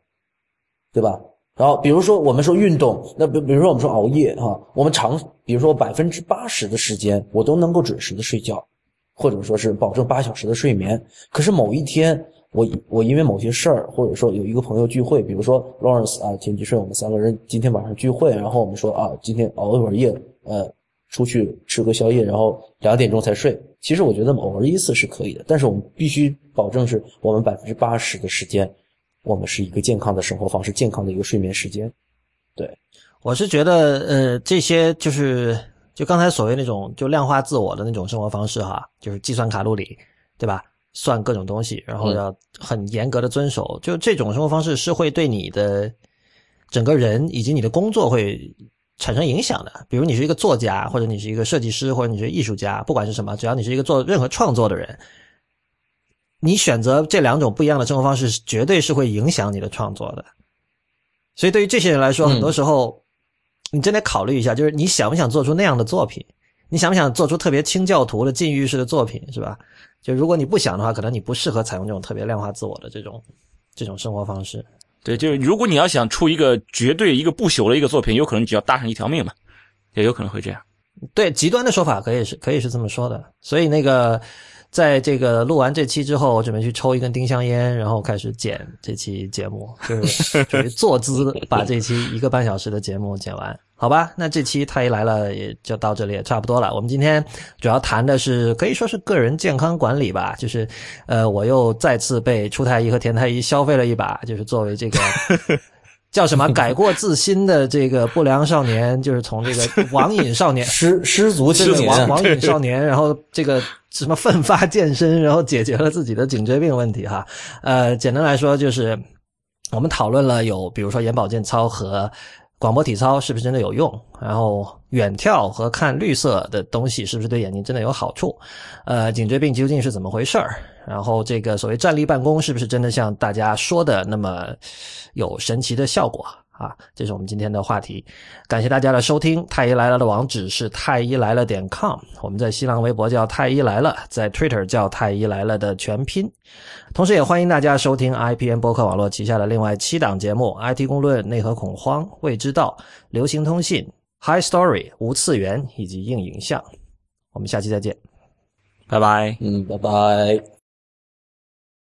B: 对吧？然后比如说我们说运动，那比比如说我们说熬夜啊，我们长，比如说百分之八十的时间我都能够准时的睡觉，或者说是保证八小时的睡眠。可是某一天，我我因为某些事儿，或者说有一个朋友聚会，比如说 Lawrence 啊、田吉顺，我们三个人今天晚上聚会，然后我们说啊，今天熬一会儿夜，呃。出去吃个宵夜，然后两点钟才睡。其实我觉得偶尔一次是可以的，但是我们必须保证是我们百分之八十的时间，我们是一个健康的生活方式，健康的一个睡眠时间。对，
A: 我是觉得，呃，这些就是就刚才所谓那种就量化自我的那种生活方式哈，就是计算卡路里，对吧？算各种东西，然后要很严格的遵守，就这种生活方式是会对你的整个人以及你的工作会。产生影响的，比如你是一个作家，或者你是一个设计师，或者你是艺术家，不管是什么，只要你是一个做任何创作的人，你选择这两种不一样的生活方式，绝对是会影响你的创作的。所以对于这些人来说，很多时候你真得考虑一下，就是你想不想做出那样的作品？你想不想做出特别清教徒的禁欲式的作品，是吧？就如果你不想的话，可能你不适合采用这种特别量化自我的这种这种生活方式。
C: 对，就是如果你要想出一个绝对一个不朽的一个作品，有可能你只要搭上一条命嘛，也有可能会这样。
A: 对，极端的说法可以是可以是这么说的。所以那个，在这个录完这期之后，我准备去抽一根丁香烟，然后开始剪这期节目，就是属于坐姿把这期一个半小时的节目剪完。好吧，那这期太医来了也就到这里也差不多了。我们今天主要谈的是可以说是个人健康管理吧，就是呃，我又再次被初太医和田太医消费了一把，就是作为这个 叫什么改过自新的这个不良少年，就是从这个网瘾少年
B: 失失足
A: 这个网网瘾少年，然后这个什么奋发健身，然后解决了自己的颈椎病问题哈。呃，简单来说就是我们讨论了有比如说眼保健操和。广播体操是不是真的有用？然后远眺和看绿色的东西是不是对眼睛真的有好处？呃，颈椎病究竟是怎么回事儿？然后这个所谓站立办公是不是真的像大家说的那么有神奇的效果？啊，这是我们今天的话题。感谢大家的收听。太医来了的网址是太医来了点 com，我们在新浪微博叫太医来了，在 Twitter 叫太医来了的全拼。同时，也欢迎大家收听 IPN 播客网络旗下的另外七档节目：IT 公论、内核恐慌、未知道、流行通信、High Story、无次元以及硬影像。我们下期再见，
C: 拜拜。
B: 嗯，拜拜。